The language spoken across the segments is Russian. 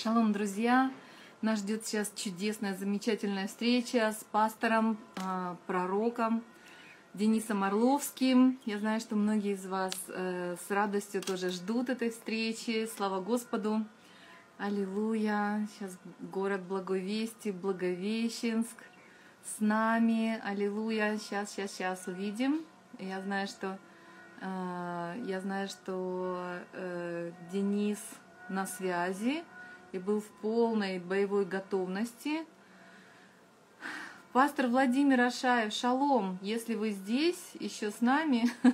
Шалом, друзья! Нас ждет сейчас чудесная, замечательная встреча с пастором, а, пророком Денисом Орловским. Я знаю, что многие из вас э, с радостью тоже ждут этой встречи. Слава Господу! Аллилуйя! Сейчас город Благовести, Благовещенск с нами. Аллилуйя! Сейчас, сейчас, сейчас увидим. Я знаю, что э, я знаю, что э, Денис на связи и был в полной боевой готовности. Пастор Владимир Ашаев, шалом, если вы здесь, еще с нами.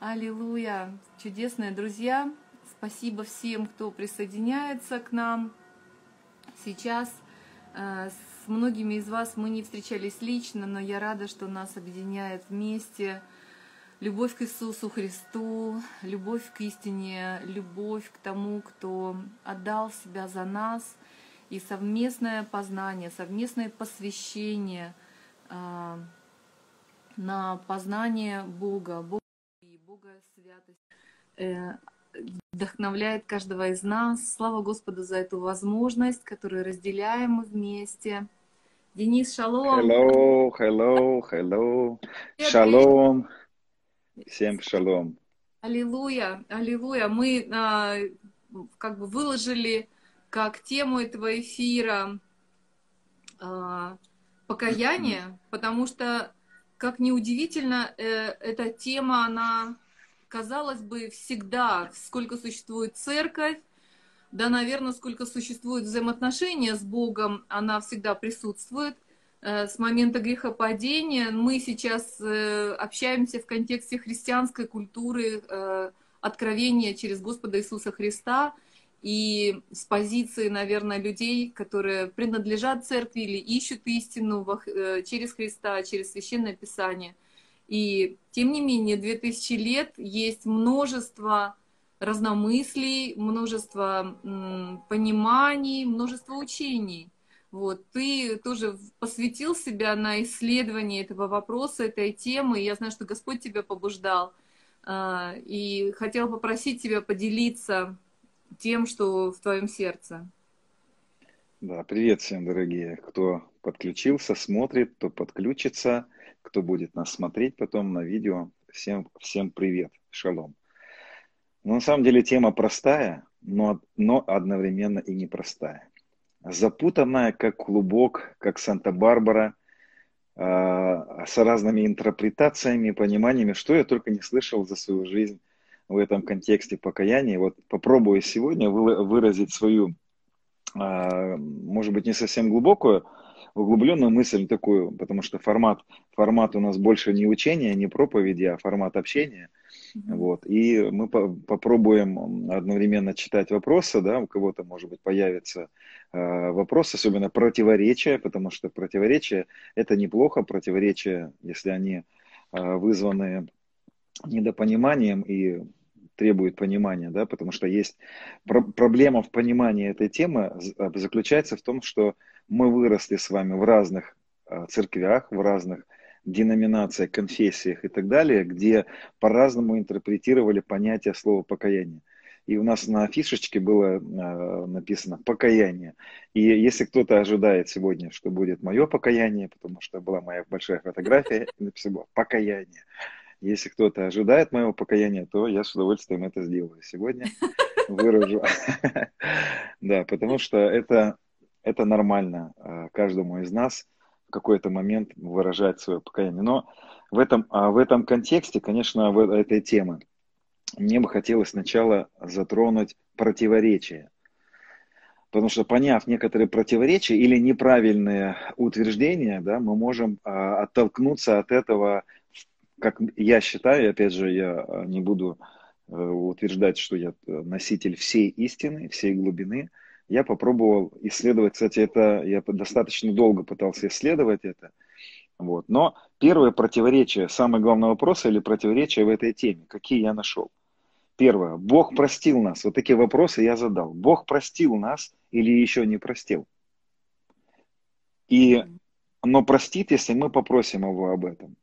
Аллилуйя, чудесные друзья. Спасибо всем, кто присоединяется к нам. Сейчас э, с многими из вас мы не встречались лично, но я рада, что нас объединяет вместе – любовь к Иисусу Христу, любовь к истине, любовь к тому, кто отдал себя за нас, и совместное познание, совместное посвящение э, на познание Бога, Бога и Бога святость э, вдохновляет каждого из нас. Слава Господу за эту возможность, которую разделяем мы вместе. Денис, шалом. Hello, hello, hello. Шалом. Всем шалом. Аллилуйя, аллилуйя. Мы а, как бы выложили как тему этого эфира а, покаяние, потому что, как неудивительно, э, эта тема, она, казалось бы, всегда, сколько существует церковь, да, наверное, сколько существует взаимоотношения с Богом, она всегда присутствует – с момента грехопадения. Мы сейчас э, общаемся в контексте христианской культуры э, откровения через Господа Иисуса Христа и с позиции, наверное, людей, которые принадлежат церкви или ищут истину через Христа, через Священное Писание. И тем не менее, 2000 лет есть множество разномыслий, множество пониманий, множество учений. Вот, ты тоже посвятил себя на исследование этого вопроса, этой темы. Я знаю, что Господь тебя побуждал. А, и хотел попросить тебя поделиться тем, что в твоем сердце. Да, привет всем, дорогие, кто подключился, смотрит, кто подключится, кто будет нас смотреть потом на видео. Всем, всем привет, шалом. Но на самом деле тема простая, но, но одновременно и непростая запутанная, как клубок, как Санта-Барбара, а, с разными интерпретациями, пониманиями, что я только не слышал за свою жизнь в этом контексте покаяния. Вот попробую сегодня выразить свою, а, может быть, не совсем глубокую, углубленную мысль такую, потому что формат, формат у нас больше не учения, не проповеди, а формат общения – вот. И мы по попробуем одновременно читать вопросы, да, у кого-то, может быть, появится э, вопрос, особенно противоречия, потому что противоречия – это неплохо, противоречия, если они э, вызваны недопониманием и требуют понимания, да, потому что есть про проблема в понимании этой темы заключается в том, что мы выросли с вами в разных э, церквях, в разных деноминациях, конфессиях и так далее, где по-разному интерпретировали понятие слова покаяние. И у нас на фишечке было э, написано покаяние. И если кто-то ожидает сегодня, что будет мое покаяние, потому что была моя большая фотография, написано покаяние. Если кто-то ожидает моего покаяния, то я с удовольствием это сделаю сегодня. Выражу. Да, потому что это, это нормально э, каждому из нас какой-то момент выражать свое покаяние. Но в этом, а в этом контексте, конечно, в этой темы мне бы хотелось сначала затронуть противоречия. Потому что поняв некоторые противоречия или неправильные утверждения, да, мы можем а, оттолкнуться от этого, как я считаю, опять же, я а, не буду а, утверждать, что я носитель всей истины, всей глубины, я попробовал исследовать, кстати, это я достаточно долго пытался исследовать это. Вот. Но первое противоречие, самый главный вопрос или противоречие в этой теме, какие я нашел. Первое. Бог простил нас. Вот такие вопросы я задал. Бог простил нас или еще не простил? И, но простит, если мы попросим его об этом.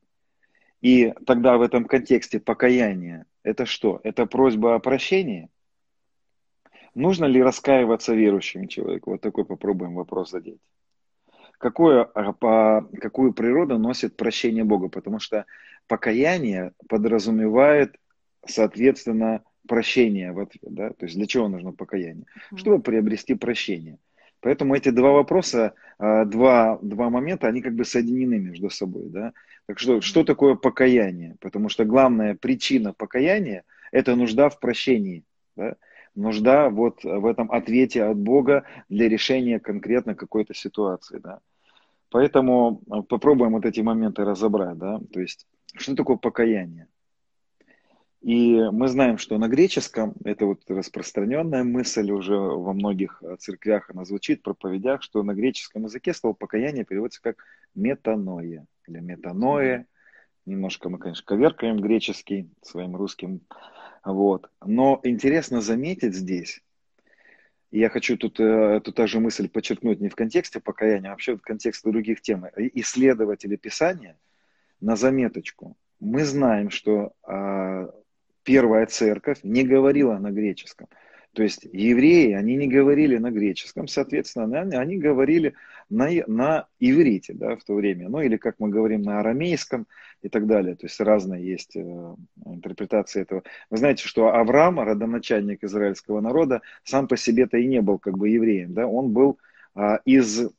И тогда в этом контексте покаяние – это что? Это просьба о прощении – Нужно ли раскаиваться верующим человеку? Вот такой попробуем вопрос задеть. Какое, а, по, какую природу носит прощение Бога? Потому что покаяние подразумевает, соответственно, прощение в ответ. Да? То есть для чего нужно покаяние? Чтобы приобрести прощение. Поэтому эти два вопроса, а, два, два момента, они как бы соединены между собой. Да? Так что, что такое покаяние? Потому что главная причина покаяния – это нужда в прощении. Да? Нужда вот в этом ответе от Бога для решения конкретно какой-то ситуации. Да? Поэтому а, попробуем вот эти моменты разобрать. Да? То есть, что такое покаяние? И мы знаем, что на греческом, это вот распространенная мысль уже во многих э, церквях, она звучит, проповедях, что на греческом языке слово покаяние переводится как метаноя или метаноэ. Немножко мы, конечно, коверкаем греческий своим русским. Вот. Но интересно заметить здесь, я хочу тут э, эту та же мысль подчеркнуть не в контексте покаяния, а вообще в контексте других тем. Исследователи Писания на заметочку. Мы знаем, что а, первая церковь не говорила на греческом. То есть евреи, они не говорили на греческом, соответственно, они говорили на, на иврите да, в то время, ну или как мы говорим на арамейском и так далее. То есть разные есть э, интерпретации этого. Вы знаете, что Авраам, родоначальник израильского народа, сам по себе-то и не был как бы евреем. Да? Он был э, из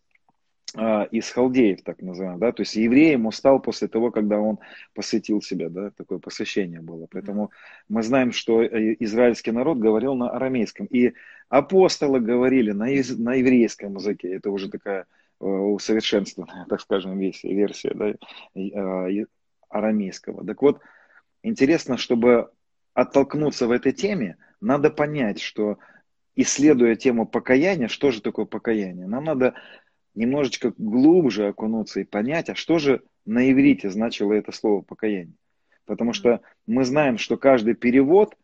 а, из халдеев, так называемых, да, то есть евреем он стал после того, когда он посвятил себя, да, такое посвящение было. Поэтому мы знаем, что э, израильский народ говорил на арамейском, и апостолы говорили на, из, на еврейском языке, это уже такая э, усовершенствованная, так скажем, версия, да, э, арамейского. Так вот, интересно, чтобы оттолкнуться в этой теме, надо понять, что исследуя тему покаяния, что же такое покаяние, нам надо немножечко глубже окунуться и понять, а что же на иврите значило это слово покаяние. Потому что мы знаем, что каждый перевод,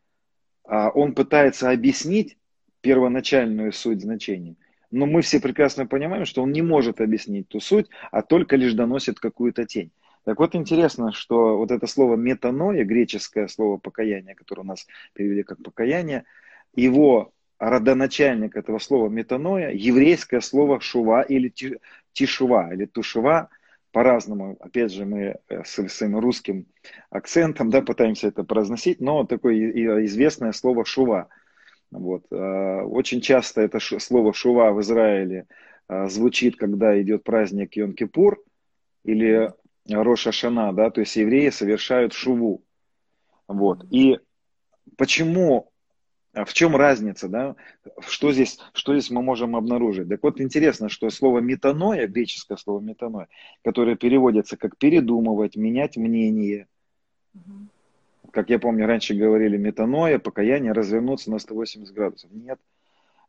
а, он пытается объяснить первоначальную суть значения. Но мы все прекрасно понимаем, что он не может объяснить ту суть, а только лишь доносит какую-то тень. Так вот интересно, что вот это слово метаноя, греческое слово покаяние, которое у нас перевели как покаяние, его родоначальник этого слова метаноя, еврейское слово шува или тишува, или тушева, по-разному, опять же, мы э, с своим русским акцентом да, пытаемся это произносить, но такое известное слово шува. Вот. Э, очень часто это слово шува в Израиле э, звучит, когда идет праздник Йом-Кипур или Роша Шана, да, то есть евреи совершают шуву. Вот. И почему а в чем разница, да? Что здесь, что здесь мы можем обнаружить? Так вот, интересно, что слово метаноя, греческое слово метаноя, которое переводится как передумывать, менять мнение. Как я помню, раньше говорили метаноя, покаяние, развернуться на 180 градусов. Нет.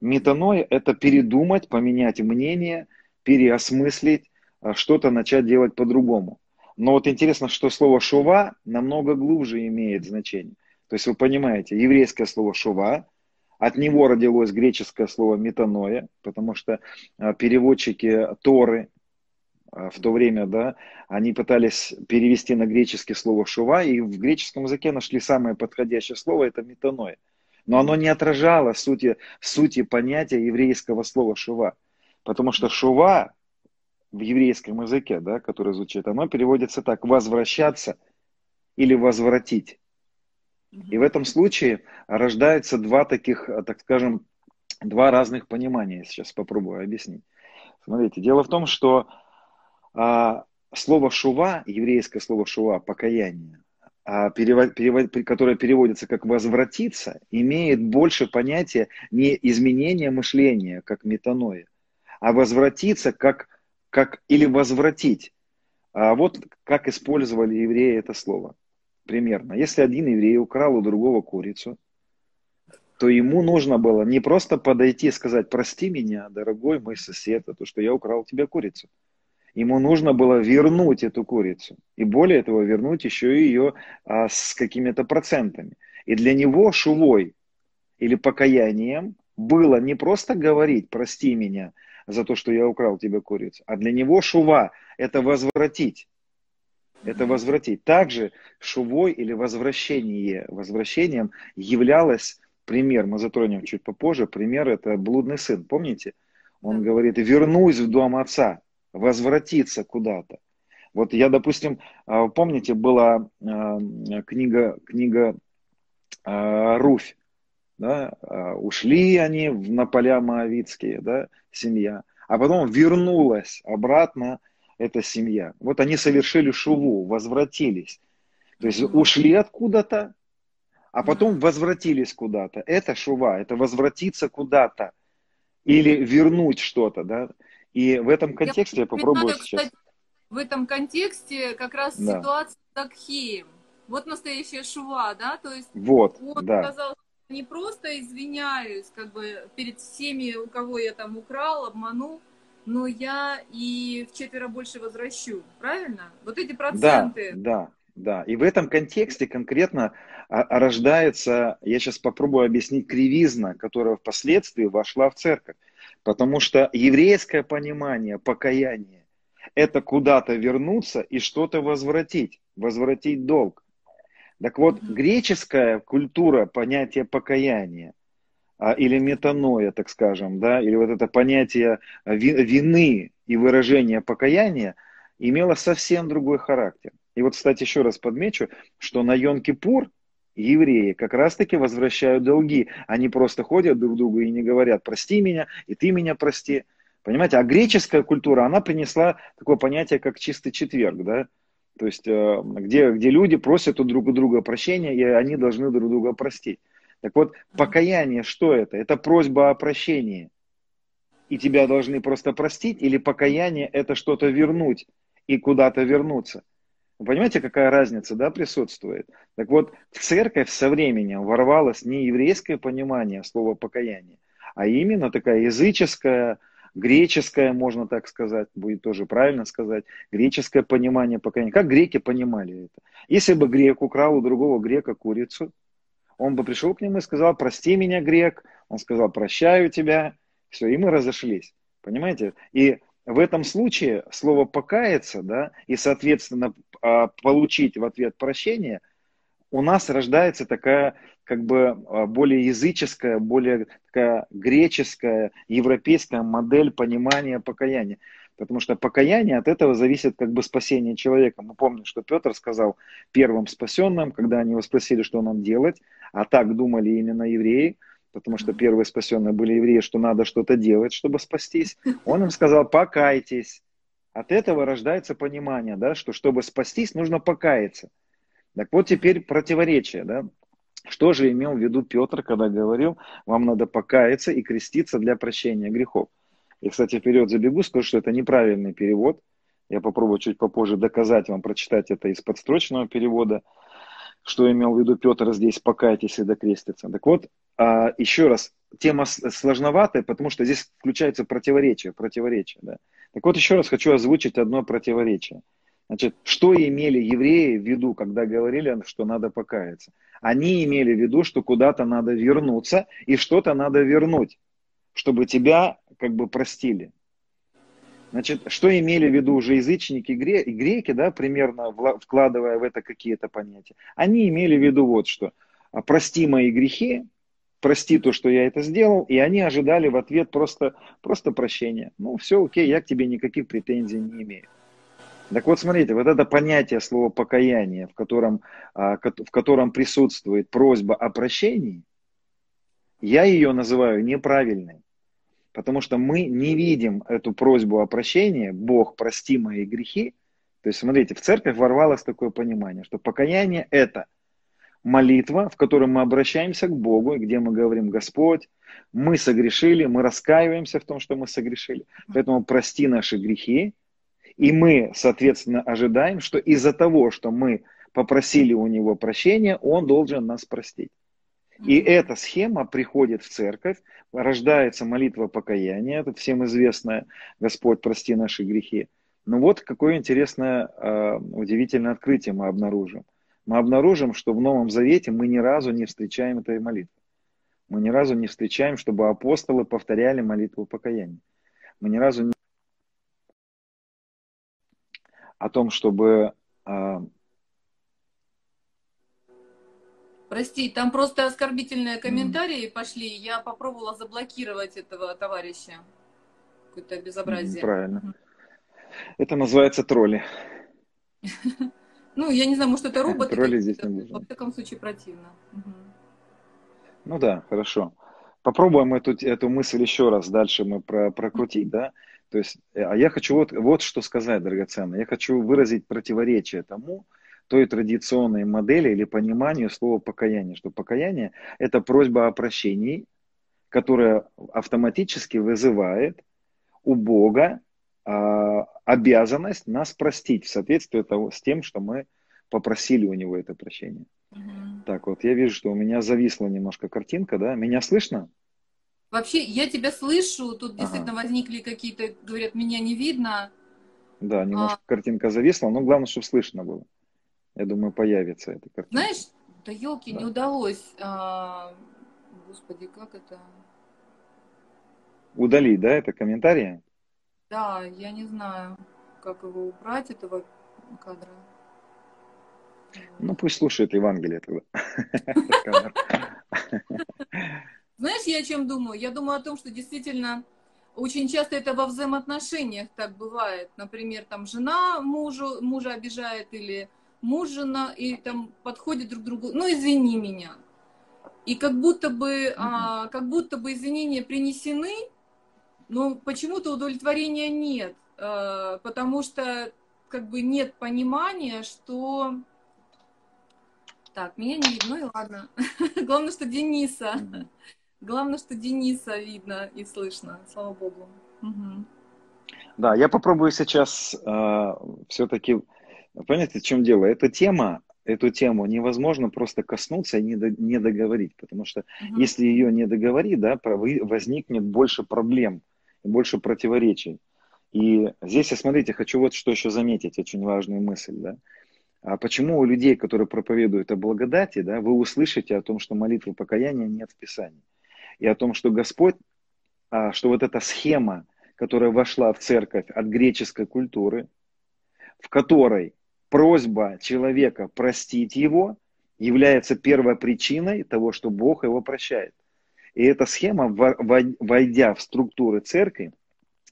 Метаноя – это передумать, поменять мнение, переосмыслить, а, что-то начать делать по-другому. Но вот интересно, что слово шува намного глубже имеет значение. То есть вы понимаете, еврейское слово шува, от него родилось греческое слово метаноя, потому что а, переводчики Торы а, в то время, да, они пытались перевести на греческий слово шува, и в греческом языке нашли самое подходящее слово, это метаноя. Но оно не отражало сути, сути понятия еврейского слова шува. Потому что шува в еврейском языке, да, который звучит, оно переводится так, возвращаться или возвратить. И в этом случае рождается два таких, так скажем, два разных понимания. Сейчас попробую объяснить. Смотрите, дело в том, что а, слово шува, еврейское слово шува, покаяние, а, перевод, перевод, которое переводится как возвратиться, имеет больше понятия не изменения мышления, как метаноя, а возвратиться как, как или возвратить. А вот как использовали евреи это слово примерно. Если один еврей украл у другого курицу, то ему нужно было не просто подойти и сказать, прости меня, дорогой мой сосед, за то, что я украл у тебя курицу. Ему нужно было вернуть эту курицу. И более того, вернуть еще ее а, с какими-то процентами. И для него шувой или покаянием было не просто говорить, прости меня за то, что я украл тебе курицу, а для него шува – это возвратить это возвратить. Также шувой или возвращение, возвращением являлось пример, мы затронем чуть попозже, пример это блудный сын, помните? Он говорит, вернусь в дом отца, возвратиться куда-то. Вот я, допустим, а, помните, была а, книга, книга а, Руфь, да, ушли они на поля Моавицкие, да, семья, а потом вернулась обратно эта семья. Вот они совершили шуву, возвратились. То есть ушли откуда-то, а потом возвратились куда-то. Это шува, это возвратиться куда-то или вернуть что-то, да. И в этом контексте я, я попробую надо, сейчас. Кстати, в этом контексте как раз да. ситуация с Такхеем. Вот настоящая шува, да, то есть вот, он да. сказал, не просто извиняюсь, как бы перед всеми, у кого я там украл, обманул, но я и в четверо больше возвращу, правильно? Вот эти проценты. Да, да. Да, и в этом контексте конкретно а, а, рождается, я сейчас попробую объяснить, кривизна, которая впоследствии вошла в церковь. Потому что еврейское понимание покаяния – это куда-то вернуться и что-то возвратить, возвратить долг. Так вот, греческая культура понятия покаяния а, или метаноя, так скажем, да, или вот это понятие вины и выражения покаяния имело совсем другой характер. И вот, кстати, еще раз подмечу, что на Йом-Кипур евреи как раз-таки возвращают долги. Они просто ходят друг к другу и не говорят «прости меня, и ты меня прости». Понимаете, а греческая культура, она принесла такое понятие, как чистый четверг, да? То есть, э, где, где люди просят у друг у друга прощения, и они должны друг друга простить. Так вот, покаяние, что это? Это просьба о прощении. И тебя должны просто простить, или покаяние это что-то вернуть и куда-то вернуться. Вы понимаете, какая разница да, присутствует? Так вот, в церковь со временем ворвалось не еврейское понимание слова покаяние, а именно такая языческая, греческое, можно так сказать, будет тоже правильно сказать, греческое понимание покаяния. Как греки понимали это? Если бы грек украл у другого грека курицу, он бы пришел к нему и сказал, прости меня, грек. Он сказал, прощаю тебя. Все, и мы разошлись. Понимаете? И в этом случае слово покаяться, да, и, соответственно, а, получить в ответ прощение, у нас рождается такая как бы а, более языческая, более такая греческая, европейская модель понимания покаяния. Потому что покаяние от этого зависит как бы спасение человека. Мы помним, что Петр сказал первым спасенным, когда они его спросили, что нам делать, а так думали именно евреи, потому что первые спасенные были евреи, что надо что-то делать, чтобы спастись. Он им сказал, покайтесь. От этого рождается понимание, да, что чтобы спастись, нужно покаяться. Так вот теперь противоречие. Да? Что же имел в виду Петр, когда говорил, вам надо покаяться и креститься для прощения грехов? И, кстати, вперед забегу, скажу, что это неправильный перевод. Я попробую чуть попозже доказать вам, прочитать это из подстрочного перевода что имел в виду Петр здесь, покайтесь и докреститься. Так вот, а, еще раз, тема сложноватая, потому что здесь включается противоречие, противоречие, да. Так вот, еще раз хочу озвучить одно противоречие. Значит, что имели евреи в виду, когда говорили, что надо покаяться? Они имели в виду, что куда-то надо вернуться и что-то надо вернуть, чтобы тебя как бы простили. Значит, что имели в виду уже язычники и греки, да, примерно вкладывая в это какие-то понятия? Они имели в виду вот что. «А прости мои грехи, прости то, что я это сделал, и они ожидали в ответ просто, просто прощения. Ну, все окей, я к тебе никаких претензий не имею. Так вот, смотрите, вот это понятие слова покаяние, в котором, а, в котором присутствует просьба о прощении, я ее называю неправильной. Потому что мы не видим эту просьбу о прощении, Бог, прости мои грехи. То есть, смотрите, в церковь ворвалось такое понимание, что покаяние – это молитва, в которой мы обращаемся к Богу, и где мы говорим, Господь, мы согрешили, мы раскаиваемся в том, что мы согрешили, поэтому прости наши грехи, и мы, соответственно, ожидаем, что из-за того, что мы попросили у Него прощения, Он должен нас простить. И эта схема приходит в церковь, рождается молитва покаяния, это всем известная, Господь, прости наши грехи. Но вот какое интересное, а, удивительное открытие мы обнаружим. Мы обнаружим, что в Новом Завете мы ни разу не встречаем этой молитвы. Мы ни разу не встречаем, чтобы апостолы повторяли молитву покаяния. Мы ни разу не о том, чтобы а, Прости, там просто оскорбительные комментарии mm. пошли. Я попробовала заблокировать этого товарища. Какое-то безобразие. Правильно. Mm. Это называется тролли. Ну, я не знаю, может, это роботы. Тролли здесь не нужны. Во всяком случае, противно. Ну да, хорошо. Попробуем эту, эту мысль еще раз дальше мы про, прокрутить, да? То есть, э, а я хочу вот, вот что сказать, драгоценное. Я хочу выразить противоречие тому, той традиционной модели или пониманию слова покаяние, что покаяние – это просьба о прощении, которая автоматически вызывает у Бога а, обязанность нас простить в соответствии того, с тем, что мы попросили у него это прощение. Угу. Так, вот я вижу, что у меня зависла немножко картинка, да? Меня слышно? Вообще, я тебя слышу, тут ага. действительно возникли какие-то, говорят, меня не видно. Да, немножко а... картинка зависла, но главное, чтобы слышно было. Я думаю, появится эта картинка. Знаешь, да елки, да. не удалось. А... Господи, как это? Удалить, да, это комментарии? Да, я не знаю, как его убрать, этого кадра. Ну, пусть слушает Евангелие тогда. Знаешь, я о чем думаю? Я думаю о том, что действительно очень часто это во взаимоотношениях так бывает. Например, там жена мужу, мужа обижает или муж, жена, и там подходят друг к другу, ну, извини меня. И как будто бы, а, как будто бы извинения принесены, но почему-то удовлетворения нет, а, потому что как бы нет понимания, что так, меня не видно, ну и ладно. Главное, что Дениса. Главное, что Дениса видно и слышно, слава богу. Угу. Да, я попробую сейчас э, все-таки, понимаете, в чем дело? Эта тема, эту тему невозможно просто коснуться и не, до, не договорить, потому что угу. если ее не договорить, да, возникнет больше проблем, больше противоречий. И здесь, я смотрите, хочу вот что еще заметить, очень важную мысль, да. А почему у людей, которые проповедуют о благодати, да, вы услышите о том, что молитвы покаяния нет в Писании. И о том, что Господь, а, что вот эта схема, которая вошла в церковь от греческой культуры, в которой просьба человека простить его является первой причиной того, что Бог его прощает. И эта схема, войдя в структуры церкви,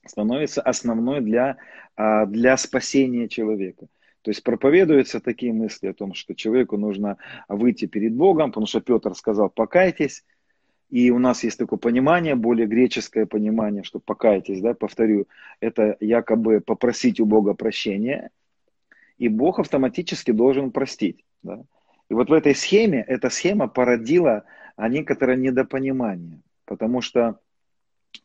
становится основной для, а, для спасения человека. То есть проповедуются такие мысли о том, что человеку нужно выйти перед Богом, потому что Петр сказал, покайтесь. И у нас есть такое понимание, более греческое понимание, что покайтесь, да, повторю, это якобы попросить у Бога прощения, и Бог автоматически должен простить. Да. И вот в этой схеме, эта схема породила некоторое недопонимание, потому что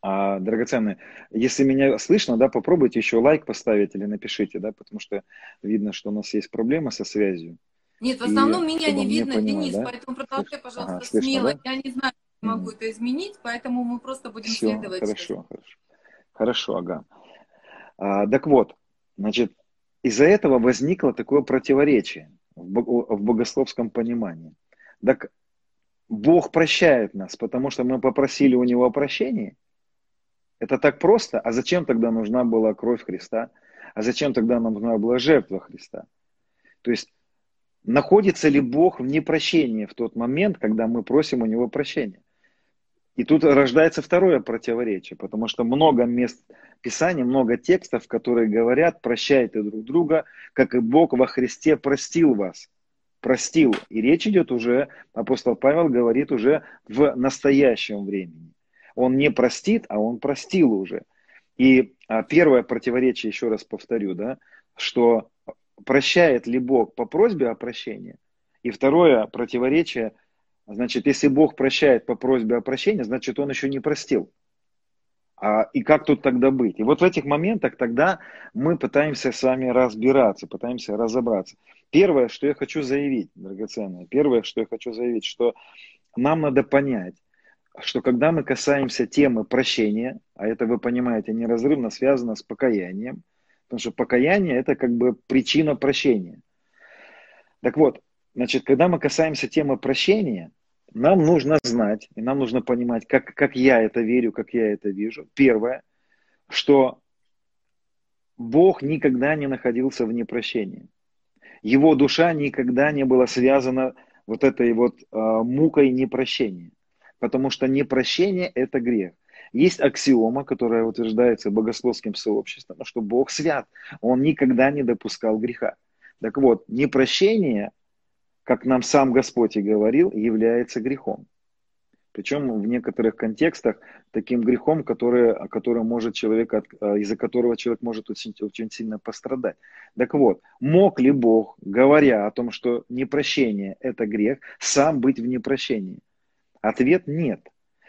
а, драгоценные, если меня слышно, да, попробуйте еще лайк поставить или напишите, да, потому что видно, что у нас есть проблема со связью. Нет, в основном и, меня не видно, понимать, Денис, да? поэтому продолжай, пожалуйста, ага, слышно, смело. Да? Я не знаю, могу это изменить, поэтому мы просто будем Все, следовать. Хорошо, хорошо. Хорошо, ага. А, так вот, значит, из-за этого возникло такое противоречие в богословском понимании. Так Бог прощает нас, потому что мы попросили у Него прощения, это так просто. А зачем тогда нужна была кровь Христа? А зачем тогда нам нужна была жертва Христа? То есть, находится ли Бог в непрощении в тот момент, когда мы просим у Него прощения? И тут рождается второе противоречие, потому что много мест Писания, много текстов, которые говорят, прощайте друг друга, как и Бог во Христе простил вас. Простил. И речь идет уже, апостол Павел говорит уже в настоящем времени. Он не простит, а он простил уже. И а, первое противоречие, еще раз повторю, да, что прощает ли Бог по просьбе о прощении. И второе противоречие, значит, если Бог прощает по просьбе о прощении, значит, он еще не простил. А, и как тут тогда быть? И вот в этих моментах тогда мы пытаемся с вами разбираться, пытаемся разобраться. Первое, что я хочу заявить, драгоценное, первое, что я хочу заявить, что нам надо понять, что когда мы касаемся темы прощения, а это, вы понимаете, неразрывно связано с покаянием, потому что покаяние – это как бы причина прощения. Так вот, значит, когда мы касаемся темы прощения, нам нужно знать, и нам нужно понимать, как, как я это верю, как я это вижу. Первое, что Бог никогда не находился в непрощении. Его душа никогда не была связана вот этой вот э, мукой непрощения. Потому что непрощение – это грех. Есть аксиома, которая утверждается богословским сообществом, что Бог свят, Он никогда не допускал греха. Так вот, непрощение, как нам сам Господь и говорил, является грехом. Причем в некоторых контекстах таким грехом, который, который может человек, э, из-за которого человек может очень, очень сильно пострадать. Так вот, мог ли Бог, говоря о том, что непрощение – это грех, сам быть в непрощении? Ответ – нет.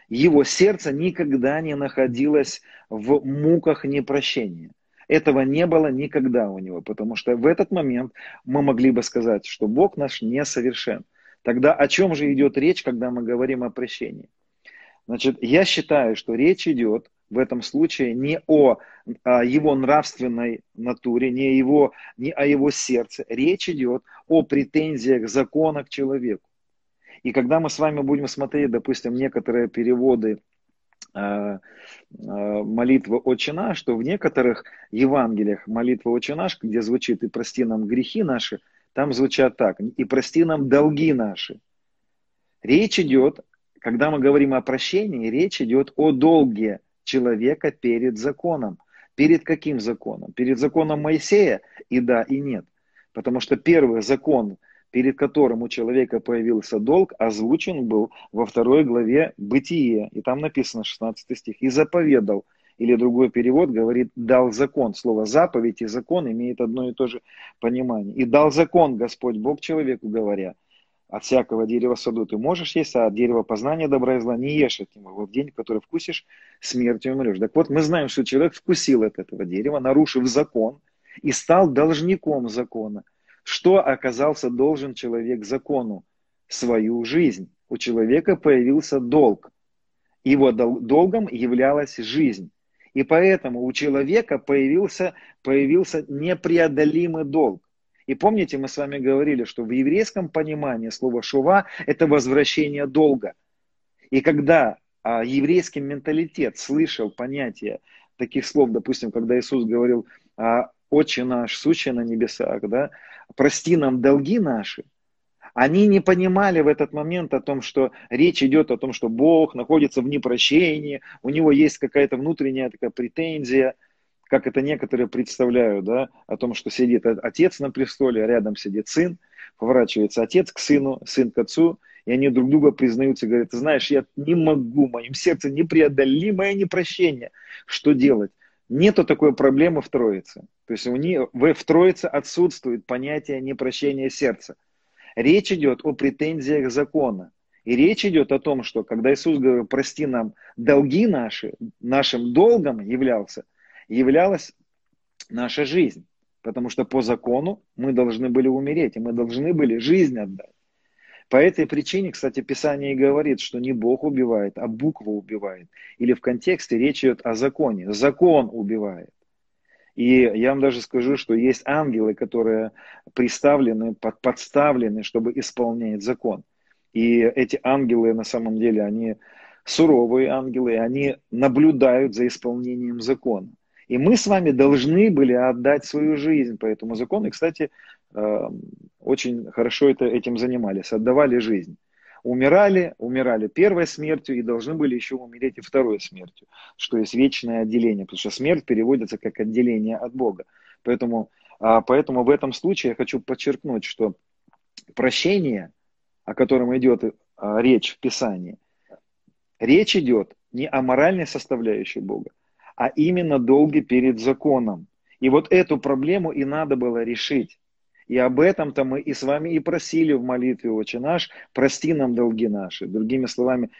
Его сердце никогда не находилось в муках непрощения. Этого не было никогда у него, потому что в этот момент мы могли бы сказать, что Бог наш несовершен. Тогда о чем же идет речь, когда мы говорим о прощении? Значит, я считаю, что речь идет в этом случае не о, о его нравственной натуре, не, его, не о его сердце. Речь идет о претензиях закона к человеку. И когда мы с вами будем смотреть, допустим, некоторые переводы молитвы «Отче наш», что в некоторых Евангелиях молитва «Отче наш», где звучит «И прости нам грехи наши», там звучат так, и прости нам долги наши. Речь идет, когда мы говорим о прощении, речь идет о долге человека перед законом. Перед каким законом? Перед законом Моисея и да, и нет. Потому что первый закон, перед которым у человека появился долг, озвучен был во второй главе Бытие. И там написано 16 стих. «И заповедал или другой перевод говорит «дал закон». Слово «заповедь» и «закон» имеет одно и то же понимание. «И дал закон Господь Бог человеку, говоря, от всякого дерева саду ты можешь есть, а от дерева познания добра и зла не ешь от него. Вот день, который вкусишь, смертью умрешь. Так вот, мы знаем, что человек вкусил от этого дерева, нарушив закон, и стал должником закона. Что оказался должен человек закону? Свою жизнь. У человека появился долг. Его долгом являлась жизнь. И поэтому у человека появился, появился непреодолимый долг. И помните, мы с вами говорили, что в еврейском понимании слово «шува» – это возвращение долга. И когда а, еврейский менталитет слышал понятие таких слов, допустим, когда Иисус говорил а, «Отче наш, сущий на небесах», да, «Прости нам долги наши», они не понимали в этот момент о том, что речь идет о том, что Бог находится в непрощении, у него есть какая-то внутренняя такая претензия, как это некоторые представляют, да, о том, что сидит отец на престоле, а рядом сидит сын, поворачивается отец к сыну, сын к отцу, и они друг друга признаются и говорят, ты знаешь, я не могу, моим сердцем непреодолимое непрощение. Что делать? Нету такой проблемы в Троице. То есть у них, в Троице отсутствует понятие непрощения сердца. Речь идет о претензиях закона. И речь идет о том, что когда Иисус говорил, прости нам долги наши, нашим долгом являлся, являлась наша жизнь. Потому что по закону мы должны были умереть, и мы должны были жизнь отдать. По этой причине, кстати, Писание и говорит, что не Бог убивает, а буква убивает. Или в контексте речь идет о законе. Закон убивает. И я вам даже скажу, что есть ангелы, которые приставлены, подставлены, чтобы исполнять закон. И эти ангелы на самом деле, они суровые ангелы, они наблюдают за исполнением закона. И мы с вами должны были отдать свою жизнь по этому закону. И, кстати, очень хорошо это, этим занимались, отдавали жизнь умирали, умирали первой смертью и должны были еще умереть и второй смертью, что есть вечное отделение, потому что смерть переводится как отделение от Бога. Поэтому, а, поэтому в этом случае я хочу подчеркнуть, что прощение, о котором идет а, речь в Писании, речь идет не о моральной составляющей Бога, а именно долги перед законом. И вот эту проблему и надо было решить. И об этом-то мы и с вами и просили в молитве «Отче наш, прости нам долги наши». Другими словами,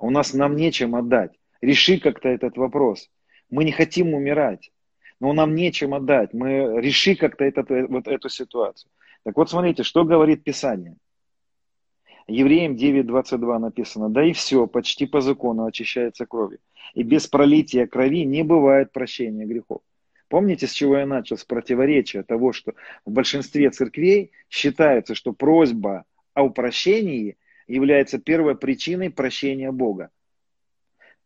у нас нам нечем отдать. Реши как-то этот вопрос. Мы не хотим умирать, но нам нечем отдать. Мы реши как-то этот, вот эту ситуацию. Так вот, смотрите, что говорит Писание. Евреям 9.22 написано, да и все, почти по закону очищается кровью. И без пролития крови не бывает прощения грехов. Помните, с чего я начал? С противоречия того, что в большинстве церквей считается, что просьба о прощении является первой причиной прощения Бога.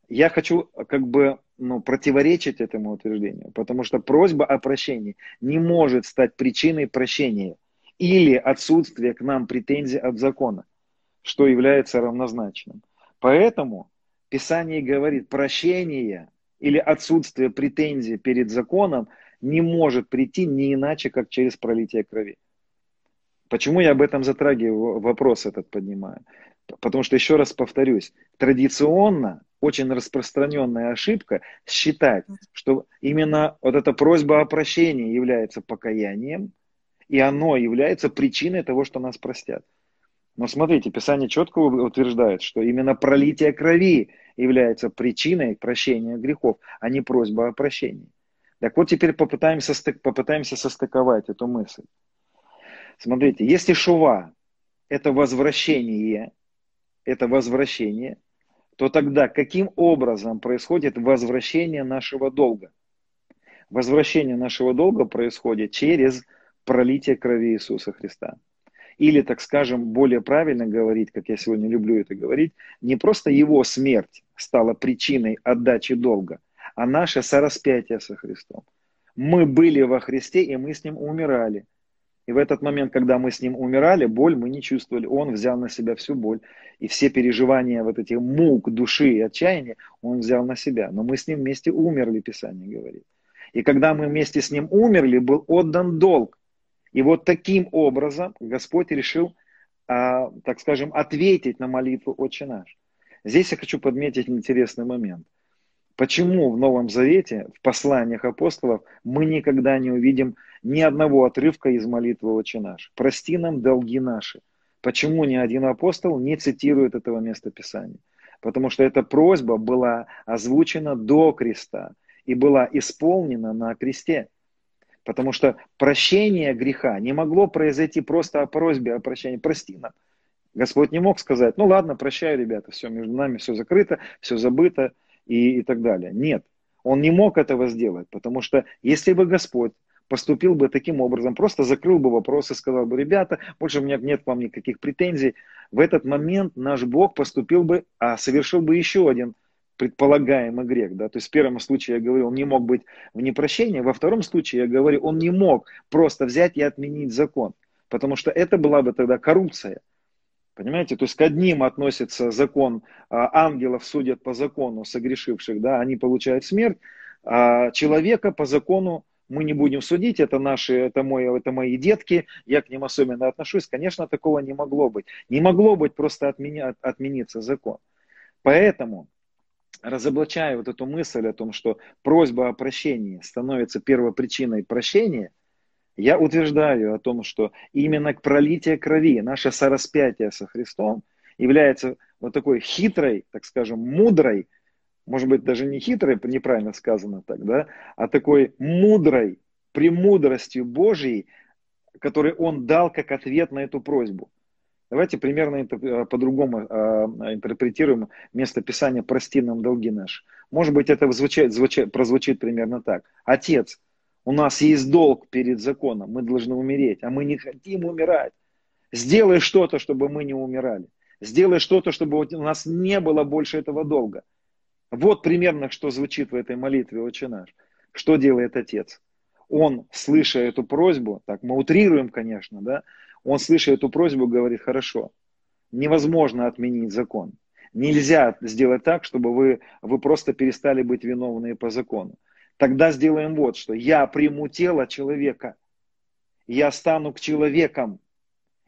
Я хочу как бы ну, противоречить этому утверждению, потому что просьба о прощении не может стать причиной прощения или отсутствия к нам претензий от закона. что является равнозначным. Поэтому Писание говорит, прощение или отсутствие претензий перед законом не может прийти не иначе, как через пролитие крови. Почему я об этом затрагиваю, вопрос этот поднимаю? Потому что, еще раз повторюсь, традиционно очень распространенная ошибка считать, что именно вот эта просьба о прощении является покаянием, и оно является причиной того, что нас простят. Но смотрите, Писание четко утверждает, что именно пролитие крови является причиной прощения грехов, а не просьба о прощении. Так вот, теперь попытаемся, попытаемся состыковать эту мысль. Смотрите, если шува – это возвращение, это возвращение, то тогда каким образом происходит возвращение нашего долга? Возвращение нашего долга происходит через пролитие крови Иисуса Христа. Или, так скажем, более правильно говорить, как я сегодня люблю это говорить, не просто его смерть стала причиной отдачи долга, а наше сораспятие со Христом. Мы были во Христе, и мы с Ним умирали. И в этот момент, когда мы с Ним умирали, боль мы не чувствовали. Он взял на себя всю боль. И все переживания вот этих мук, души и отчаяния Он взял на себя. Но мы с Ним вместе умерли, Писание говорит. И когда мы вместе с Ним умерли, был отдан долг. И вот таким образом Господь решил, а, так скажем, ответить на молитву «Отче наш». Здесь я хочу подметить интересный момент. Почему в Новом Завете, в посланиях апостолов, мы никогда не увидим ни одного отрывка из молитвы «Отче наш»? «Прости нам долги наши». Почему ни один апостол не цитирует этого места Писания? Потому что эта просьба была озвучена до креста и была исполнена на кресте. Потому что прощение греха не могло произойти просто о просьбе о прощении. Прости нам. Господь не мог сказать, ну ладно, прощай, ребята, все, между нами все закрыто, все забыто и, и так далее. Нет, он не мог этого сделать, потому что если бы Господь поступил бы таким образом, просто закрыл бы вопрос и сказал бы, ребята, больше у меня нет к вам никаких претензий, в этот момент наш Бог поступил бы, а совершил бы еще один предполагаемый грех. Да? То есть в первом случае я говорю, он не мог быть в непрощении, во втором случае я говорю, он не мог просто взять и отменить закон, потому что это была бы тогда коррупция. Понимаете, то есть к одним относится закон, а, ангелов судят по закону согрешивших, да, они получают смерть, а человека по закону мы не будем судить, это наши, это, мои, это мои детки, я к ним особенно отношусь. Конечно, такого не могло быть. Не могло быть просто отменя, отмениться закон. Поэтому разоблачая вот эту мысль о том, что просьба о прощении становится первопричиной прощения, я утверждаю о том, что именно к пролитию крови, наше сораспятие со Христом является вот такой хитрой, так скажем, мудрой, может быть, даже не хитрой, неправильно сказано так, да, а такой мудрой, премудростью Божьей, который Он дал как ответ на эту просьбу. Давайте примерно э, по-другому э, интерпретируем место Писания «Прости нам долги наши». Может быть, это звучит, звучит, прозвучит примерно так. Отец, у нас есть долг перед законом, мы должны умереть, а мы не хотим умирать. Сделай что-то, чтобы мы не умирали. Сделай что-то, чтобы у нас не было больше этого долга. Вот примерно, что звучит в этой молитве «Отче наш». Что делает Отец? Он, слыша эту просьбу, так мы утрируем, конечно, да, он, слыша эту просьбу, говорит, хорошо, невозможно отменить закон. Нельзя сделать так, чтобы вы, вы просто перестали быть виновные по закону. Тогда сделаем вот что. Я приму тело человека. Я стану к человекам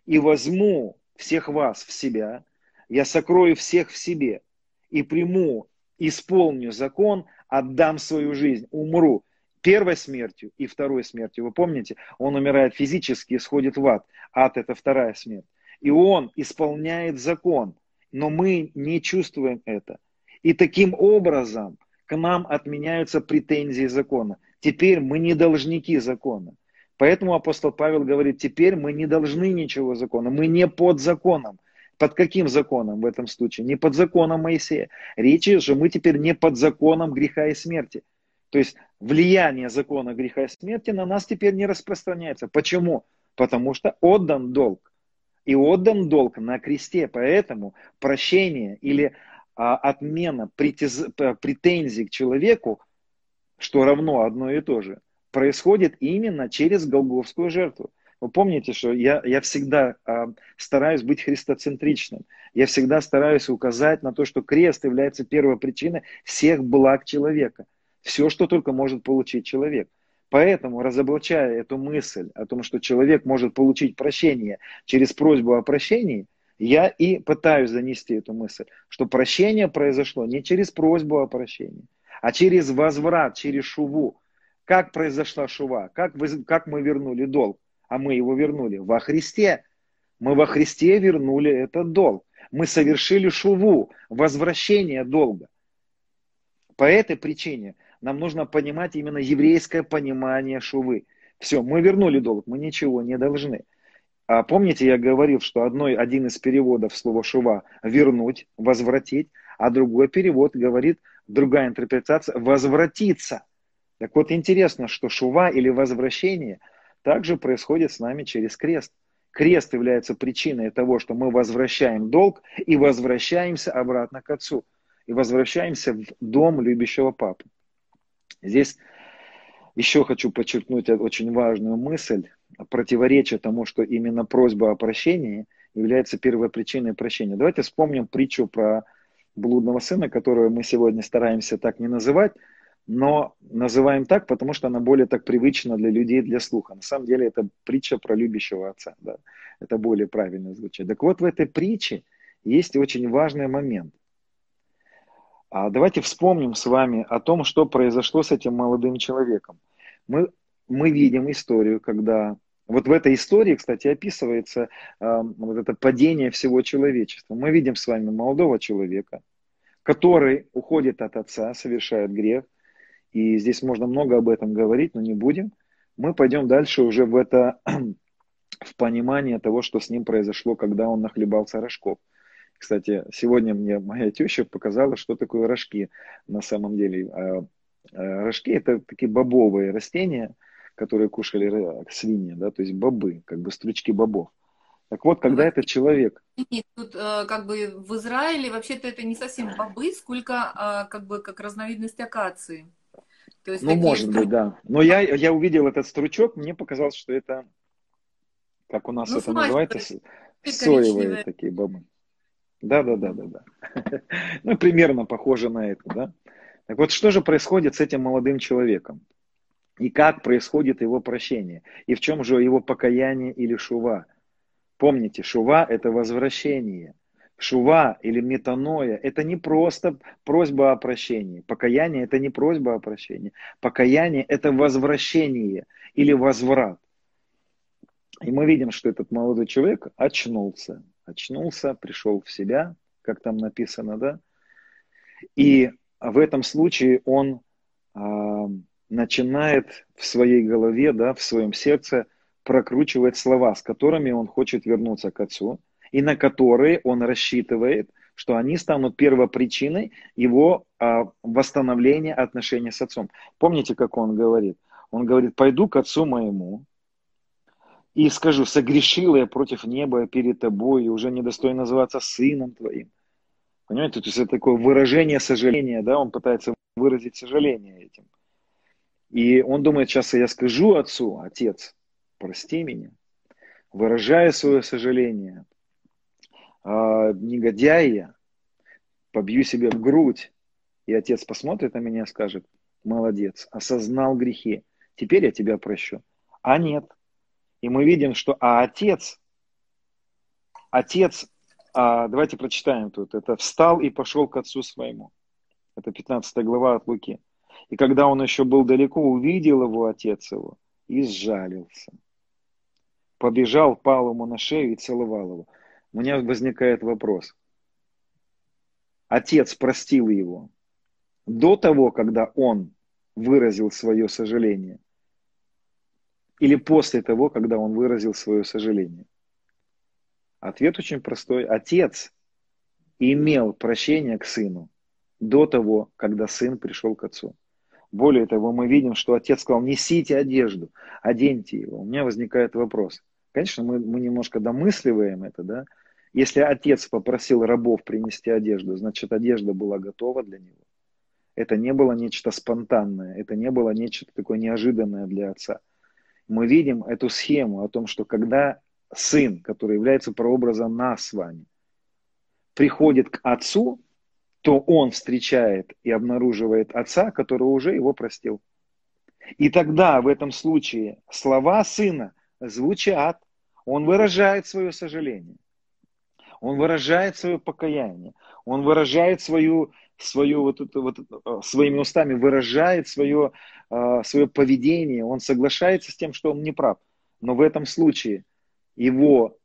и возьму всех вас в себя. Я сокрою всех в себе и приму, исполню закон, отдам свою жизнь, умру первой смертью и второй смертью. Вы помните, он умирает физически и сходит в ад. Ад это вторая смерть. И он исполняет закон, но мы не чувствуем это. И таким образом к нам отменяются претензии закона. Теперь мы не должники закона. Поэтому апостол Павел говорит, теперь мы не должны ничего закона, мы не под законом. Под каким законом в этом случае? Не под законом Моисея. Речь что мы теперь не под законом греха и смерти. То есть влияние закона греха и смерти на нас теперь не распространяется. Почему? Потому что отдан долг. И отдан долг на кресте. Поэтому прощение или а, отмена притез, претензий к человеку, что равно одно и то же, происходит именно через Голговскую жертву. Вы помните, что я, я всегда э, стараюсь быть христоцентричным. Я всегда стараюсь указать на то, что крест является первой причиной всех благ человека. Все, что только может получить человек. Поэтому, разоблачая эту мысль о том, что человек может получить прощение через просьбу о прощении, я и пытаюсь занести эту мысль, что прощение произошло не через просьбу о прощении, а через возврат, через шуву. Как произошла шува? Как, вы, как мы вернули долг? А мы его вернули во Христе. Мы во Христе вернули этот долг. Мы совершили шуву, возвращение долга. По этой причине нам нужно понимать именно еврейское понимание шувы. Все, мы вернули долг, мы ничего не должны. А помните, я говорил, что одной, один из переводов слова шува – вернуть, возвратить, а другой перевод говорит, другая интерпретация – возвратиться. Так вот, интересно, что шува или возвращение также происходит с нами через крест. Крест является причиной того, что мы возвращаем долг и возвращаемся обратно к Отцу. И возвращаемся в дом любящего Папы. Здесь еще хочу подчеркнуть очень важную мысль, противоречие тому, что именно просьба о прощении является первой причиной прощения. Давайте вспомним притчу про блудного сына, которую мы сегодня стараемся так не называть, но называем так, потому что она более так привычна для людей, для слуха. На самом деле это притча про любящего отца. Да? Это более правильно звучит. Так вот, в этой притче есть очень важный момент. А давайте вспомним с вами о том, что произошло с этим молодым человеком. Мы, мы видим историю, когда... Вот в этой истории, кстати, описывается э, вот это падение всего человечества. Мы видим с вами молодого человека, который уходит от отца, совершает грех. И здесь можно много об этом говорить, но не будем. Мы пойдем дальше уже в это, в понимание того, что с ним произошло, когда он нахлебался рожков. Кстати, сегодня мне моя теща показала, что такое рожки на самом деле. А, а, рожки это такие бобовые растения, которые кушали свиньи, да, то есть бобы, как бы стручки бобов. Так вот, когда этот человек... Тут э, как бы в Израиле вообще-то это не совсем бобы, сколько как бы как разновидность акации. То есть ну, такие... может быть, да. Но я, я увидел этот стручок, мне показалось, что это, как у нас ну, это называется, соевые такие бобы. Да, да, да, да, да. Ну, примерно похоже на это, да. Так вот, что же происходит с этим молодым человеком? И как происходит его прощение? И в чем же его покаяние или шува? Помните, шува – это возвращение. Шува или метаноя – это не просто просьба о прощении. Покаяние – это не просьба о прощении. Покаяние – это возвращение или возврат. И мы видим, что этот молодой человек очнулся очнулся, пришел в себя, как там написано, да. И в этом случае он а, начинает в своей голове, да, в своем сердце прокручивать слова, с которыми он хочет вернуться к Отцу, и на которые он рассчитывает, что они станут первопричиной его а, восстановления отношений с Отцом. Помните, как он говорит? Он говорит, пойду к Отцу моему, и скажу, согрешил я против неба перед тобой, и уже недостоин называться сыном твоим. Понимаете, то есть это такое выражение сожаления, да, он пытается выразить сожаление этим. И он думает, сейчас я скажу отцу, отец, прости меня, выражая свое сожаление, а, негодяй я, побью себе в грудь, и отец посмотрит на меня и скажет, молодец, осознал грехи, теперь я тебя прощу. А нет, и мы видим, что а отец, отец, а, давайте прочитаем тут, это встал и пошел к отцу своему. Это 15 глава от Луки. И когда он еще был далеко, увидел его отец его и сжалился. Побежал, пал ему на шею и целовал его. У меня возникает вопрос. Отец простил его до того, когда он выразил свое сожаление – или после того, когда он выразил свое сожаление? Ответ очень простой. Отец имел прощение к сыну до того, когда сын пришел к отцу. Более того, мы видим, что отец сказал, несите одежду, оденьте его. У меня возникает вопрос. Конечно, мы, мы немножко домысливаем это, да? Если отец попросил рабов принести одежду, значит, одежда была готова для него. Это не было нечто спонтанное, это не было нечто такое неожиданное для отца. Мы видим эту схему о том, что когда сын, который является прообразом нас с вами, приходит к отцу, то он встречает и обнаруживает отца, который уже его простил. И тогда в этом случае слова сына звучат, он выражает свое сожаление, он выражает свое покаяние, он выражает свою, свою вот это, вот, э, своими устами, выражает свое, э, свое поведение, он соглашается с тем, что он не прав. Но в этом случае его,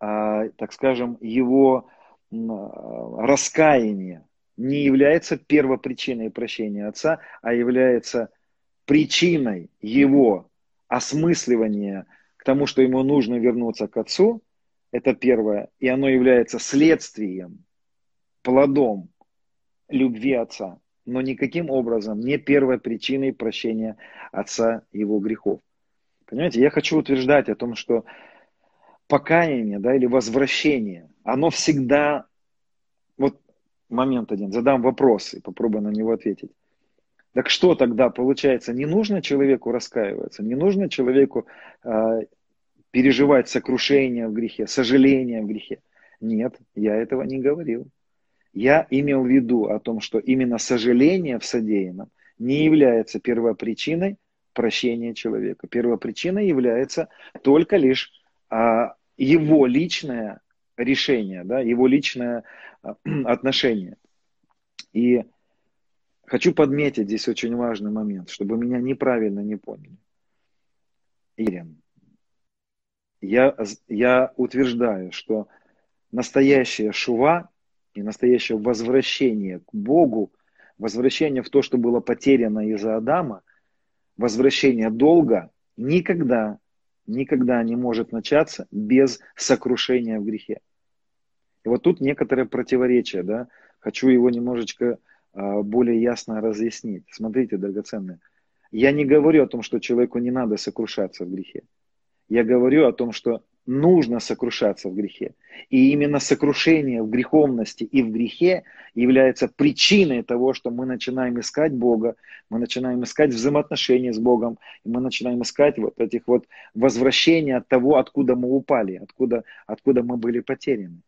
э, так скажем, его раскаяние не является первопричиной прощения отца, а является причиной его осмысливания к тому, что ему нужно вернуться к отцу, это первое, и оно является следствием, плодом любви отца, но никаким образом не первой причиной прощения отца его грехов. Понимаете, я хочу утверждать о том, что покаяние да, или возвращение, оно всегда, вот момент один, задам вопрос и попробую на него ответить. Так что тогда получается? Не нужно человеку раскаиваться, не нужно человеку э, переживать сокрушение в грехе, сожаление в грехе. Нет, я этого не говорил. Я имел в виду о том, что именно сожаление в содеянном не является первопричиной прощения человека. Первопричиной является только лишь а, его личное решение, да, его личное а, отношение. И Хочу подметить здесь очень важный момент, чтобы меня неправильно не поняли. Ирин, я, я утверждаю, что настоящая шува и настоящее возвращение к Богу, возвращение в то, что было потеряно из-за Адама, возвращение долга никогда, никогда не может начаться без сокрушения в грехе. И вот тут некоторое противоречие, да, хочу его немножечко а, более ясно разъяснить. Смотрите, драгоценные, я не говорю о том, что человеку не надо сокрушаться в грехе. Я говорю о том, что нужно сокрушаться в грехе. И именно сокрушение в греховности и в грехе является причиной того, что мы начинаем искать Бога, мы начинаем искать взаимоотношения с Богом, и мы начинаем искать вот этих вот возвращения от того, откуда мы упали, откуда, откуда мы были потеряны.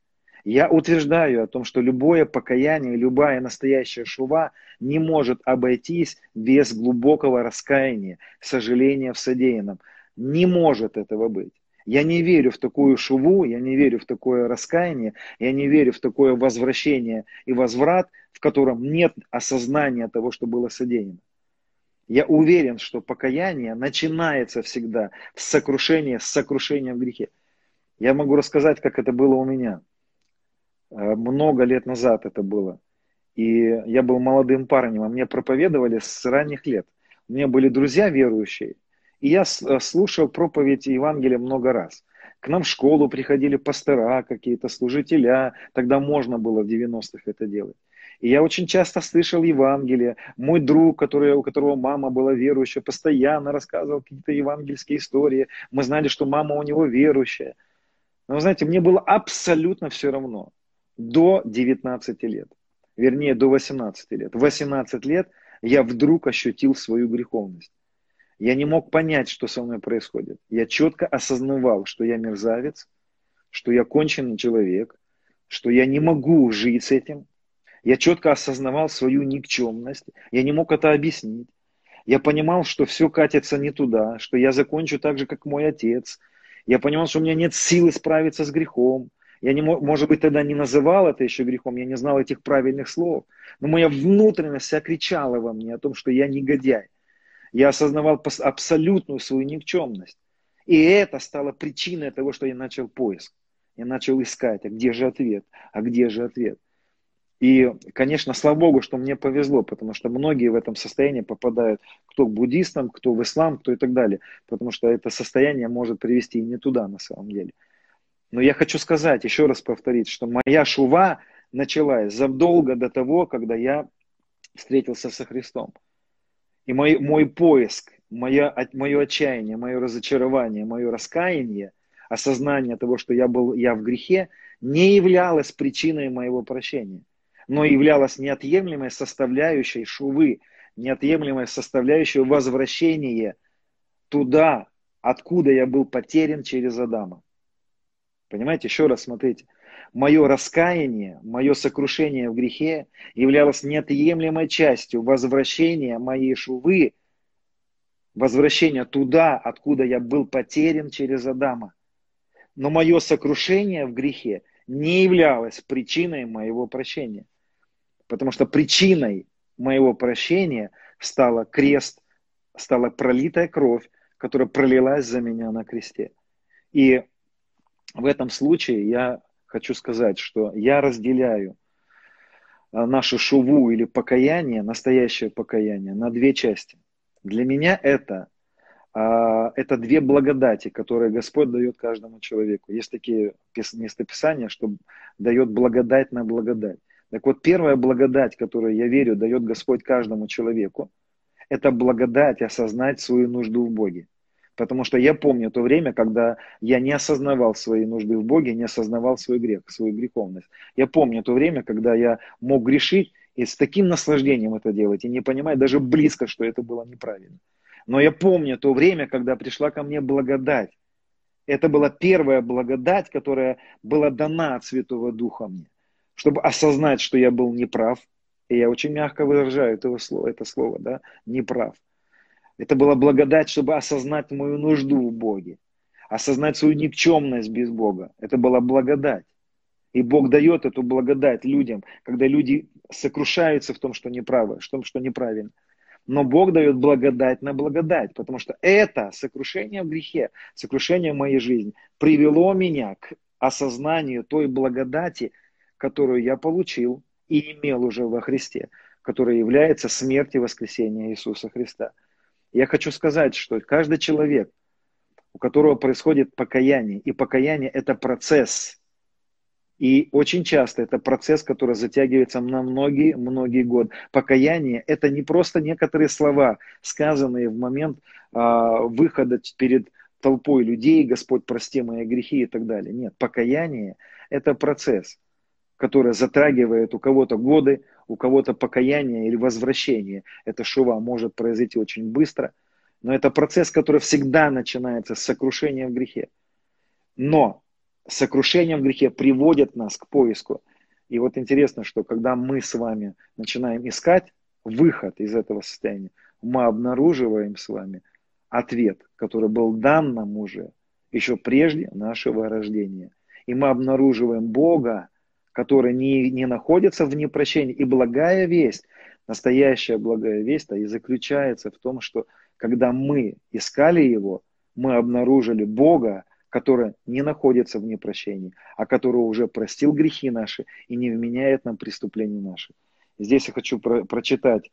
Я утверждаю о том, что любое покаяние, любая настоящая шува не может обойтись без глубокого раскаяния, сожаления в содеянном. Не может этого быть. Я не верю в такую шуву, я не верю в такое раскаяние, я не верю в такое возвращение и возврат, в котором нет осознания того, что было содеяно. Я уверен, что покаяние начинается всегда с сокрушения, с сокрушения в грехе. Я могу рассказать, как это было у меня – Э, много лет назад это было. И я был молодым парнем, а мне проповедовали с ранних лет. У меня были друзья верующие, и я э, слушал проповедь Евангелия много раз. К нам в школу приходили пастора, какие-то служителя, тогда можно было в 90-х это делать. И я очень часто слышал Евангелие. Мой друг, который, у которого мама была верующая, постоянно рассказывал какие-то евангельские истории. Мы знали, что мама у него верующая. Но, вы знаете, мне было абсолютно все равно до 19 лет, вернее до 18 лет. В 18 лет я вдруг ощутил свою греховность. Я не мог понять, что со мной происходит. Я четко осознавал, что я мерзавец, что я конченый человек, что я не могу жить с этим. Я четко осознавал свою никчемность. Я не мог это объяснить. Я понимал, что все катится не туда, что я закончу так же, как мой отец. Я понимал, что у меня нет силы справиться с грехом. Я, не, может быть, тогда не называл это еще грехом, я не знал этих правильных слов. Но моя внутренность вся кричала во мне о том, что я негодяй. Я осознавал абсолютную свою никчемность. И это стало причиной того, что я начал поиск. Я начал искать, а где же ответ, а где же ответ. И, конечно, слава Богу, что мне повезло, потому что многие в этом состоянии попадают кто к буддистам, кто в ислам, кто и так далее. Потому что это состояние может привести и не туда на самом деле. Но я хочу сказать, еще раз повторить, что моя шува началась задолго до того, когда я встретился со Христом. И мой, мой поиск, мое, мое отчаяние, мое разочарование, мое раскаяние, осознание того, что я был я в грехе, не являлось причиной моего прощения, но являлось неотъемлемой составляющей шувы, неотъемлемой составляющей возвращения туда, откуда я был потерян через Адама. Понимаете, еще раз смотрите. Мое раскаяние, мое сокрушение в грехе являлось неотъемлемой частью возвращения моей шувы, возвращения туда, откуда я был потерян через Адама. Но мое сокрушение в грехе не являлось причиной моего прощения. Потому что причиной моего прощения стала крест, стала пролитая кровь, которая пролилась за меня на кресте. И в этом случае я хочу сказать, что я разделяю а, нашу шуву или покаяние, настоящее покаяние, на две части. Для меня это, а, это две благодати, которые Господь дает каждому человеку. Есть такие местописания, что дает благодать на благодать. Так вот, первая благодать, которую я верю, дает Господь каждому человеку, это благодать осознать свою нужду в Боге. Потому что я помню то время, когда я не осознавал свои нужды в Боге, не осознавал свой грех, свою греховность. Я помню то время, когда я мог грешить и с таким наслаждением это делать, и не понимать даже близко, что это было неправильно. Но я помню то время, когда пришла ко мне благодать. Это была первая благодать, которая была дана от Святого Духа мне чтобы осознать, что я был неправ, и я очень мягко выражаю это слово, это слово, да, неправ. Это была благодать, чтобы осознать мою нужду в Боге, осознать свою никчемность без Бога. Это была благодать. И Бог дает эту благодать людям, когда люди сокрушаются в том, что неправы, в том, что неправильно. Но Бог дает благодать на благодать, потому что это сокрушение в грехе, сокрушение в моей жизни привело меня к осознанию той благодати, которую я получил и имел уже во Христе, которая является смертью и воскресением Иисуса Христа. Я хочу сказать, что каждый человек, у которого происходит покаяние, и покаяние – это процесс, и очень часто это процесс, который затягивается на многие-многие годы. Покаяние – это не просто некоторые слова, сказанные в момент а, выхода перед толпой людей, Господь, прости мои грехи и так далее. Нет, покаяние – это процесс которая затрагивает у кого-то годы, у кого-то покаяние или возвращение. Это шува может произойти очень быстро, но это процесс, который всегда начинается с сокрушения в грехе. Но сокрушение в грехе приводит нас к поиску. И вот интересно, что когда мы с вами начинаем искать выход из этого состояния, мы обнаруживаем с вами ответ, который был дан нам уже еще прежде нашего рождения. И мы обнаруживаем Бога, которые не, не находятся в непрощении. И благая весть, настоящая благая весть, и заключается в том, что когда мы искали Его, мы обнаружили Бога, который не находится в непрощении, а который уже простил грехи наши и не вменяет нам преступления наши. Здесь я хочу про прочитать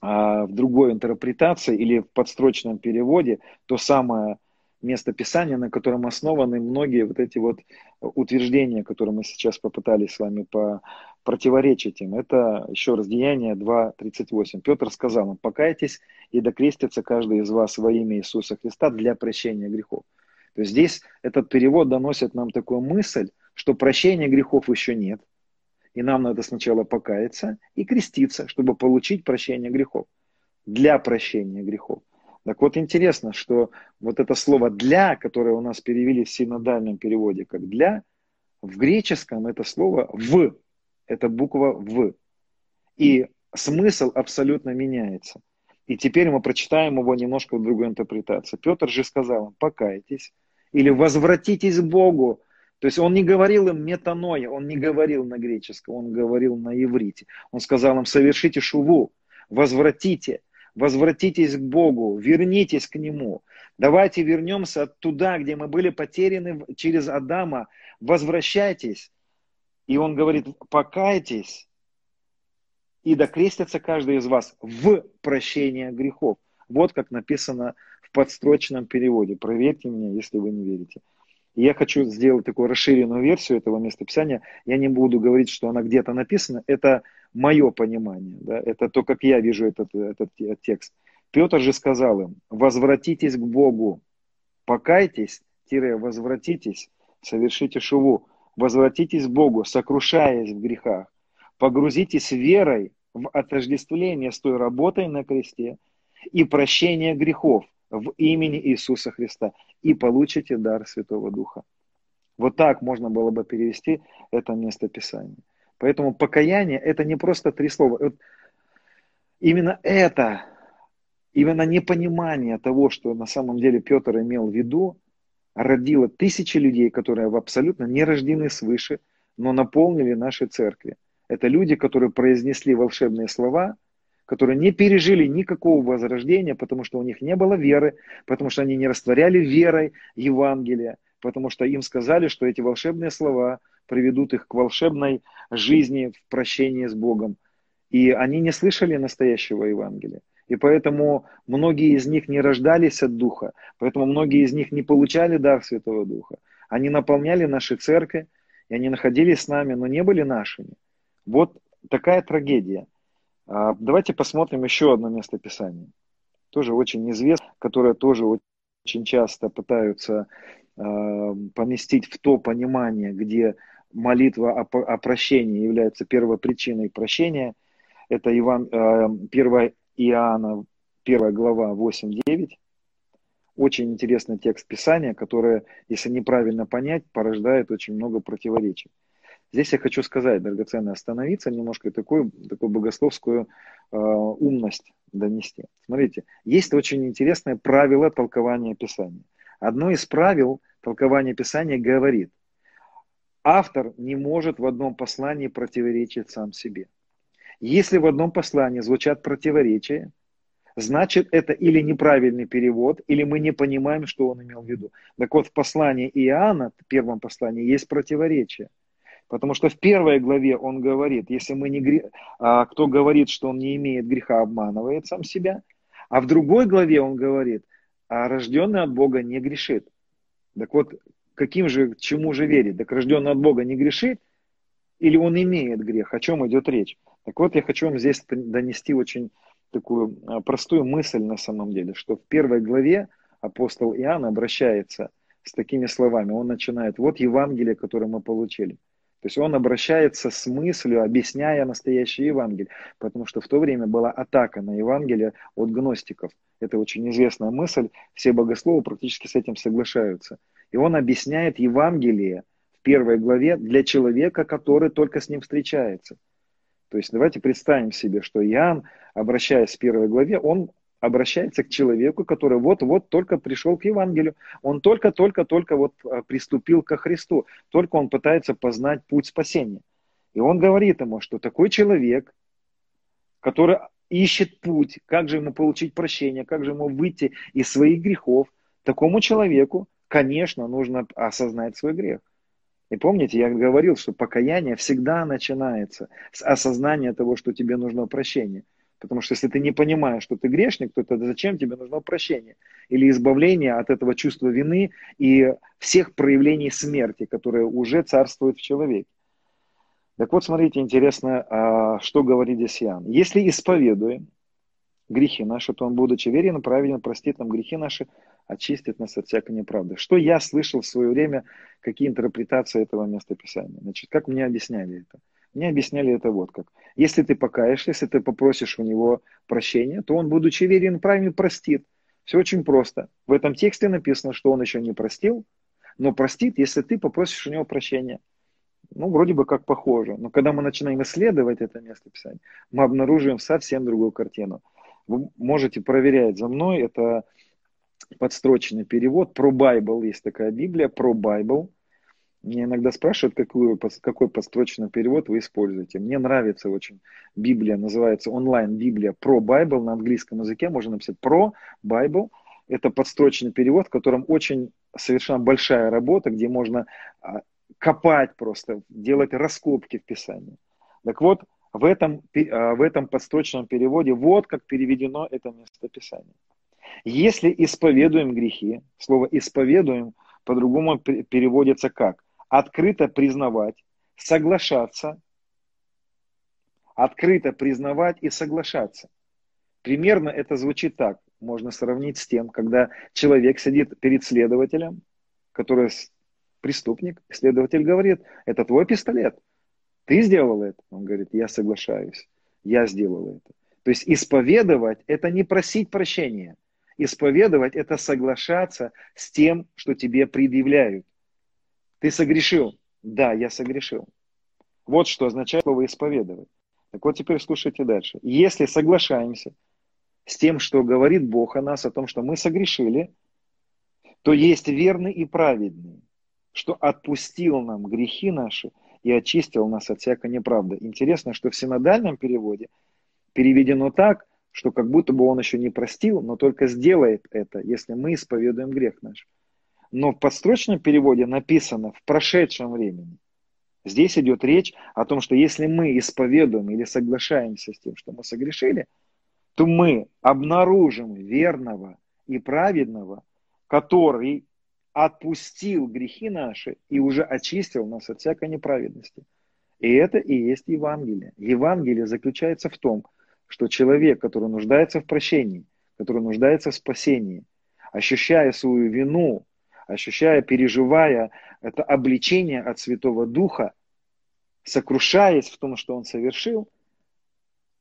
а, в другой интерпретации или в подстрочном переводе то самое место Писания, на котором основаны многие вот эти вот утверждения, которые мы сейчас попытались с вами по противоречить им. Это еще раз Деяние 2.38. Петр сказал им, покайтесь и докрестится каждый из вас во имя Иисуса Христа для прощения грехов. То есть здесь этот перевод доносит нам такую мысль, что прощения грехов еще нет. И нам надо сначала покаяться и креститься, чтобы получить прощение грехов. Для прощения грехов. Так вот интересно, что вот это слово «для», которое у нас перевели в синодальном переводе как «для», в греческом это слово «в», это буква «в». И смысл абсолютно меняется. И теперь мы прочитаем его немножко в другой интерпретации. Петр же сказал им, покайтесь или возвратитесь к Богу. То есть он не говорил им метаноя, он не говорил на греческом, он говорил на иврите. Он сказал им, совершите шуву, возвратите – возвратитесь к Богу, вернитесь к Нему. Давайте вернемся туда, где мы были потеряны через Адама. Возвращайтесь. И он говорит, покайтесь, и докрестится каждый из вас в прощение грехов. Вот как написано в подстрочном переводе. Проверьте меня, если вы не верите. Я хочу сделать такую расширенную версию этого местописания. Я не буду говорить, что она где-то написана. Это мое понимание. Да? Это то, как я вижу этот, этот текст. Петр же сказал им, возвратитесь к Богу, покайтесь, тире, возвратитесь, совершите шуву, возвратитесь к Богу, сокрушаясь в грехах, погрузитесь верой в отождествление с той работой на кресте и прощение грехов, в имени Иисуса Христа и получите дар Святого Духа. Вот так можно было бы перевести это местописание. Поэтому покаяние это не просто три слова. Вот именно это, именно непонимание того, что на самом деле Петр имел в виду, родило тысячи людей, которые абсолютно не рождены свыше, но наполнили наши церкви. Это люди, которые произнесли волшебные слова, которые не пережили никакого возрождения, потому что у них не было веры, потому что они не растворяли верой Евангелия, потому что им сказали, что эти волшебные слова приведут их к волшебной жизни в прощении с Богом. И они не слышали настоящего Евангелия. И поэтому многие из них не рождались от Духа, поэтому многие из них не получали дар Святого Духа. Они наполняли наши церкви, и они находились с нами, но не были нашими. Вот такая трагедия. А, давайте посмотрим еще одно место Писания. Тоже очень известно, которое тоже очень часто пытаются а, поместить в то понимание, где молитва о, прощении является первопричиной прощения. Это Иван, 1 а, Иоанна, 1 глава 8-9. Очень интересный текст Писания, который, если неправильно понять, порождает очень много противоречий. Здесь я хочу сказать, драгоценно, остановиться немножко и такую, такую богословскую э, умность донести. Смотрите, есть очень интересное правило толкования Писания. Одно из правил толкования Писания говорит, автор не может в одном послании противоречить сам себе. Если в одном послании звучат противоречия, значит это или неправильный перевод, или мы не понимаем, что он имел в виду. Так вот, в послании Иоанна, в первом послании, есть противоречие. Потому что в первой главе он говорит, если мы не гре... а, кто говорит, что он не имеет греха, обманывает сам себя. А в другой главе он говорит, а рожденный от Бога не грешит. Так вот, каким же, чему же верить? Так рожденный от Бога не грешит или он имеет грех? О чем идет речь? Так вот, я хочу вам здесь донести очень такую а, простую мысль на самом деле, что в первой главе апостол Иоанн обращается с такими словами. Он начинает, вот Евангелие, которое мы получили. То есть он обращается с мыслью, объясняя настоящее Евангелие, потому что в то время была атака на Евангелие от гностиков. Это очень известная мысль, все богословы практически с этим соглашаются. И он объясняет Евангелие в первой главе для человека, который только с ним встречается. То есть давайте представим себе, что Иоанн, обращаясь в первой главе, он обращается к человеку, который вот-вот только пришел к Евангелию. Он только-только-только вот а, приступил ко Христу. Только он пытается познать путь спасения. И он говорит ему, что такой человек, который ищет путь, как же ему получить прощение, как же ему выйти из своих грехов, такому человеку, конечно, нужно осознать свой грех. И помните, я говорил, что покаяние всегда начинается с осознания того, что тебе нужно прощение. Потому что если ты не понимаешь, что ты грешник, то тогда зачем тебе нужно прощение? Или избавление от этого чувства вины и всех проявлений смерти, которые уже царствуют в человеке. Так вот, смотрите, интересно, а, что говорит здесь Иоанн. Если исповедуем грехи наши, то он, будучи верен праведен, простит нам грехи наши, очистит нас от всякой неправды. Что я слышал в свое время, какие интерпретации этого места Писания? Значит, как мне объясняли это? Мне объясняли это вот как. Если ты покаешься, если ты попросишь у него прощения, то он, будучи верен, правильно простит. Все очень просто. В этом тексте написано, что он еще не простил, но простит, если ты попросишь у него прощения. Ну, вроде бы как похоже. Но когда мы начинаем исследовать это место Писания, мы обнаруживаем совсем другую картину. Вы можете проверять за мной, это подстрочный перевод. Про Bible есть такая Библия, про Bible. Мне иногда спрашивают, какой, какой подстрочный перевод вы используете. Мне нравится очень Библия, называется онлайн-библия про Bible на английском языке. Можно написать про Bible. Это подстрочный перевод, в котором очень совершенно большая работа, где можно а, копать просто, делать раскопки в Писании. Так вот, в этом, а, в этом подстрочном переводе вот как переведено это место Писания. Если исповедуем грехи, слово исповедуем по-другому переводится как? открыто признавать, соглашаться, открыто признавать и соглашаться. Примерно это звучит так. Можно сравнить с тем, когда человек сидит перед следователем, который преступник, следователь говорит, это твой пистолет, ты сделал это? Он говорит, я соглашаюсь, я сделал это. То есть исповедовать – это не просить прощения. Исповедовать – это соглашаться с тем, что тебе предъявляют. Ты согрешил? Да, я согрешил. Вот что означает слово исповедовать. Так вот теперь слушайте дальше. Если соглашаемся с тем, что говорит Бог о нас, о том, что мы согрешили, то есть верный и праведный, что отпустил нам грехи наши и очистил нас от всякой неправды. Интересно, что в синодальном переводе переведено так, что как будто бы он еще не простил, но только сделает это, если мы исповедуем грех наш. Но в подстрочном переводе написано в прошедшем времени. Здесь идет речь о том, что если мы исповедуем или соглашаемся с тем, что мы согрешили, то мы обнаружим верного и праведного, который отпустил грехи наши и уже очистил нас от всякой неправедности. И это и есть Евангелие. Евангелие заключается в том, что человек, который нуждается в прощении, который нуждается в спасении, ощущая свою вину, ощущая, переживая это обличение от Святого Духа, сокрушаясь в том, что он совершил,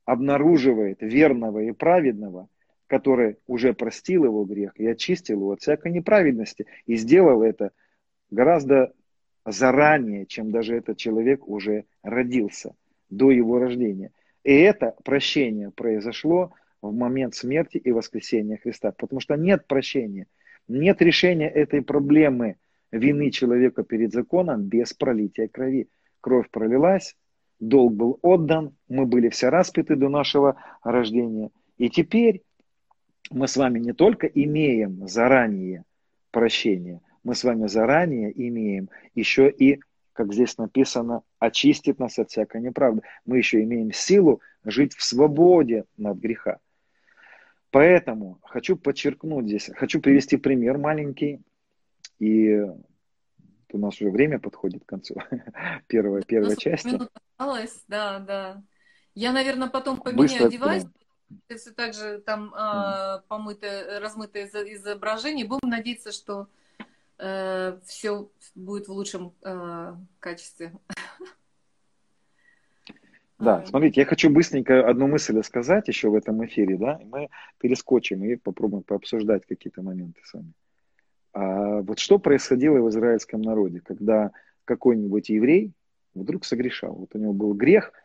обнаруживает верного и праведного, который уже простил его грех и очистил его от всякой неправедности, и сделал это гораздо заранее, чем даже этот человек уже родился, до его рождения. И это прощение произошло в момент смерти и воскресения Христа, потому что нет прощения, нет решения этой проблемы вины человека перед законом без пролития крови. Кровь пролилась, долг был отдан, мы были все распяты до нашего рождения. И теперь мы с вами не только имеем заранее прощение, мы с вами заранее имеем еще и, как здесь написано, очистит нас от всякой неправды. Мы еще имеем силу жить в свободе от греха. Поэтому хочу подчеркнуть здесь, хочу привести пример маленький, и у нас уже время подходит к концу первой, первой части. Осталось, да, да. Я, наверное, потом поменяю девайс, все так же там э, помытое, размытое изображение. Будем надеяться, что э, все будет в лучшем э, качестве. Да, смотрите, я хочу быстренько одну мысль сказать еще в этом эфире, да, и мы перескочим и попробуем пообсуждать какие-то моменты с вами. А вот что происходило в израильском народе, когда какой-нибудь еврей вдруг согрешал? Вот у него был грех –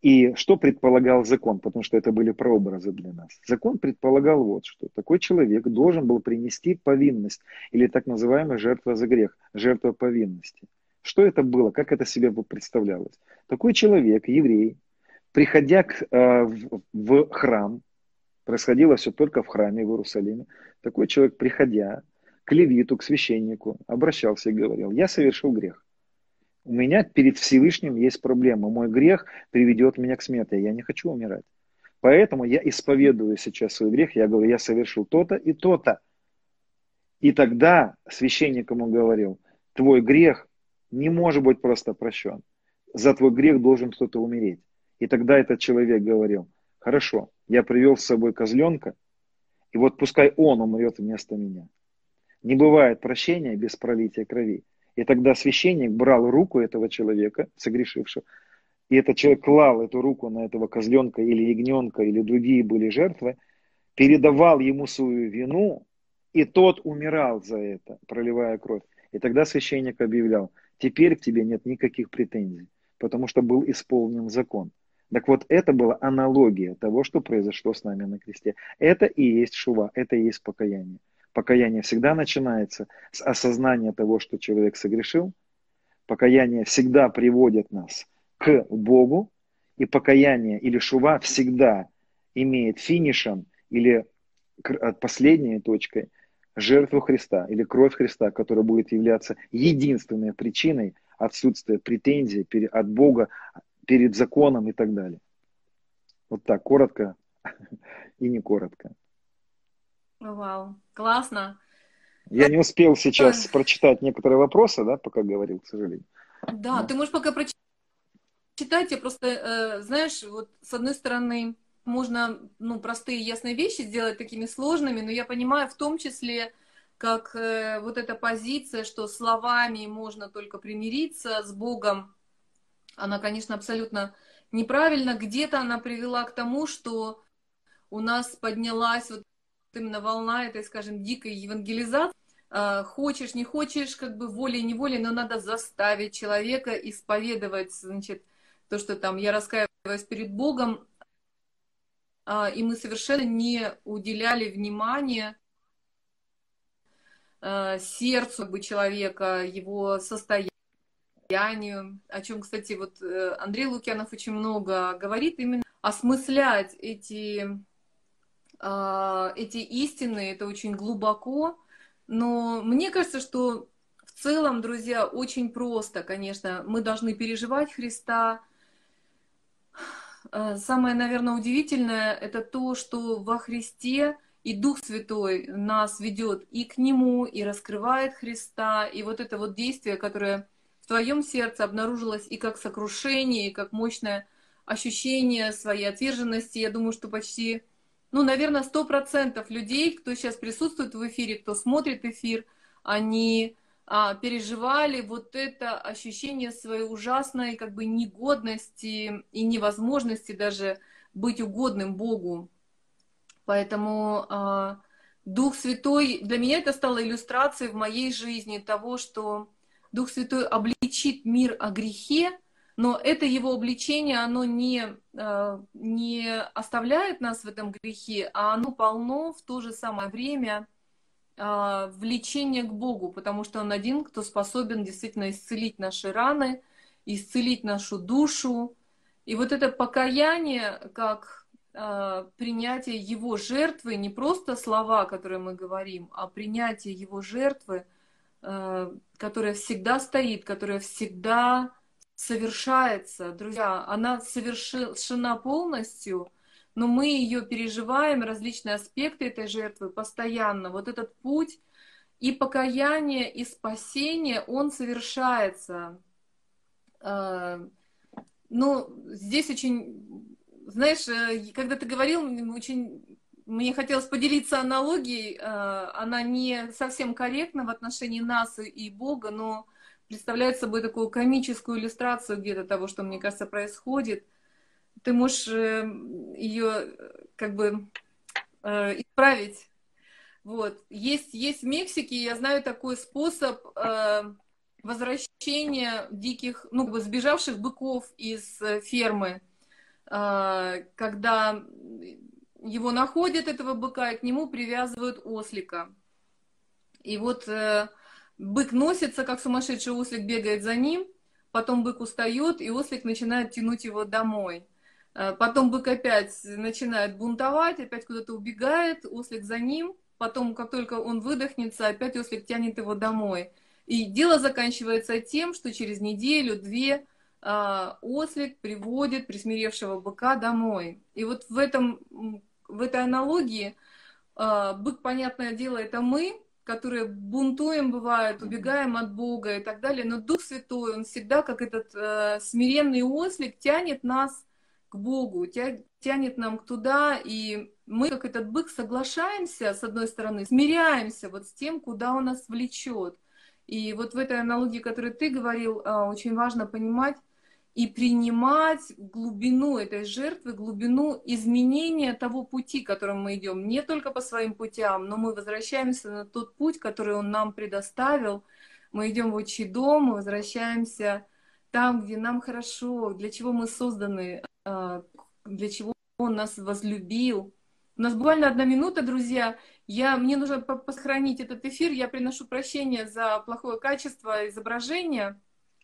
и что предполагал закон? Потому что это были прообразы для нас. Закон предполагал вот что. Такой человек должен был принести повинность или так называемая жертва за грех, жертва повинности. Что это было? Как это себе представлялось? Такой человек, еврей, приходя к, э, в, в храм, происходило все только в храме в Иерусалиме, такой человек, приходя к левиту, к священнику, обращался и говорил, я совершил грех у меня перед Всевышним есть проблема. Мой грех приведет меня к смерти. Я не хочу умирать. Поэтому я исповедую сейчас свой грех. Я говорю, я совершил то-то и то-то. И тогда священник ему говорил, твой грех не может быть просто прощен. За твой грех должен кто-то умереть. И тогда этот человек говорил, хорошо, я привел с собой козленка, и вот пускай он умрет вместо меня. Не бывает прощения без пролития крови. И тогда священник брал руку этого человека, согрешившего, и этот человек клал эту руку на этого козленка или ягненка, или другие были жертвы, передавал ему свою вину, и тот умирал за это, проливая кровь. И тогда священник объявлял, теперь к тебе нет никаких претензий, потому что был исполнен закон. Так вот, это была аналогия того, что произошло с нами на кресте. Это и есть шува, это и есть покаяние. Покаяние всегда начинается с осознания того, что человек согрешил. Покаяние всегда приводит нас к Богу. И покаяние или шува всегда имеет финишем или последней точкой жертву Христа или кровь Христа, которая будет являться единственной причиной отсутствия претензий от Бога перед законом и так далее. Вот так, коротко и не коротко. Вау, классно. Я не успел сейчас прочитать некоторые вопросы, да, пока говорил, к сожалению. Да, Но... ты можешь пока прочитать. Я просто, э, знаешь, вот с одной стороны, можно, ну, простые ясные вещи сделать такими сложными, но я понимаю в том числе, как э, вот эта позиция, что словами можно только примириться с Богом, она, конечно, абсолютно неправильно. Где-то она привела к тому, что у нас поднялась вот именно волна этой, скажем, дикой евангелизации. А, хочешь, не хочешь, как бы волей-неволей, но надо заставить человека исповедовать, значит, то, что там я раскаиваюсь перед Богом, а, и мы совершенно не уделяли внимания а, сердцу бы, человека, его состоянию, о чем, кстати, вот э, Андрей Лукьянов очень много говорит, именно осмыслять эти, эти истины, это очень глубоко, но мне кажется, что в целом, друзья, очень просто, конечно, мы должны переживать Христа. Э, самое, наверное, удивительное это то, что во Христе и Дух Святой нас ведет и к Нему, и раскрывает Христа. И вот это вот действие, которое в твоем сердце обнаружилось и как сокрушение, и как мощное ощущение своей отверженности, я думаю, что почти ну, наверное, сто процентов людей, кто сейчас присутствует в эфире, кто смотрит эфир, они а, переживали вот это ощущение своей ужасной как бы негодности и невозможности даже быть угодным Богу. Поэтому а, Дух Святой, для меня это стало иллюстрацией в моей жизни того, что Дух Святой обличит мир о грехе, но это его обличение, оно не, э, не оставляет нас в этом грехе, а оно полно в то же самое время э, влечения к Богу, потому что Он один, кто способен действительно исцелить наши раны, исцелить нашу душу. И вот это покаяние, как э, принятие Его жертвы, не просто слова, которые мы говорим, а принятие Его жертвы, которая всегда стоит, которая всегда совершается, друзья, она совершена полностью, но мы ее переживаем, различные аспекты этой жертвы постоянно. Вот этот путь и покаяние, и спасение, он совершается. А, ну, здесь очень, знаешь, э, когда ты говорил, очень мне хотелось поделиться аналогией, а, она не совсем корректна в отношении нас и Бога, но представляет собой такую комическую иллюстрацию где-то того, что, мне кажется, происходит. Ты можешь э, ее как бы э, исправить. Вот. Есть, есть в Мексике, я знаю такой способ э, возвращения диких, ну, как бы сбежавших быков из фермы, когда его находят, этого быка, и к нему привязывают ослика. И вот Бык носится, как сумасшедший ослик бегает за ним, потом бык устает, и ослик начинает тянуть его домой. Э, потом бык опять начинает бунтовать, опять куда-то убегает, ослик за ним, потом, как только он выдохнется, опять ослик тянет его домой. И дело заканчивается тем, что через неделю-две э, ослик приводит присмиревшего быка домой. И вот в, этом, в этой аналогии э, бык, понятное дело, это мы, которые бунтуем, бывает, убегаем от Бога и так далее. Но Дух Святой, Он всегда, как этот э, смиренный ослик, тянет нас к Богу, тя, тянет нам туда, и мы, как этот бык, соглашаемся, с одной стороны, смиряемся вот с тем, куда Он нас влечет. И вот в этой аналогии, которую ты говорил, э, очень важно понимать, и принимать глубину этой жертвы, глубину изменения того пути, которым мы идем. Не только по своим путям, но мы возвращаемся на тот путь, который он нам предоставил. Мы идем в отчий дом, мы возвращаемся там, где нам хорошо, для чего мы созданы, а, для чего он нас возлюбил. У нас буквально одна минута, друзья. Я, мне нужно сохранить этот эфир. Я приношу прощение за плохое качество изображения.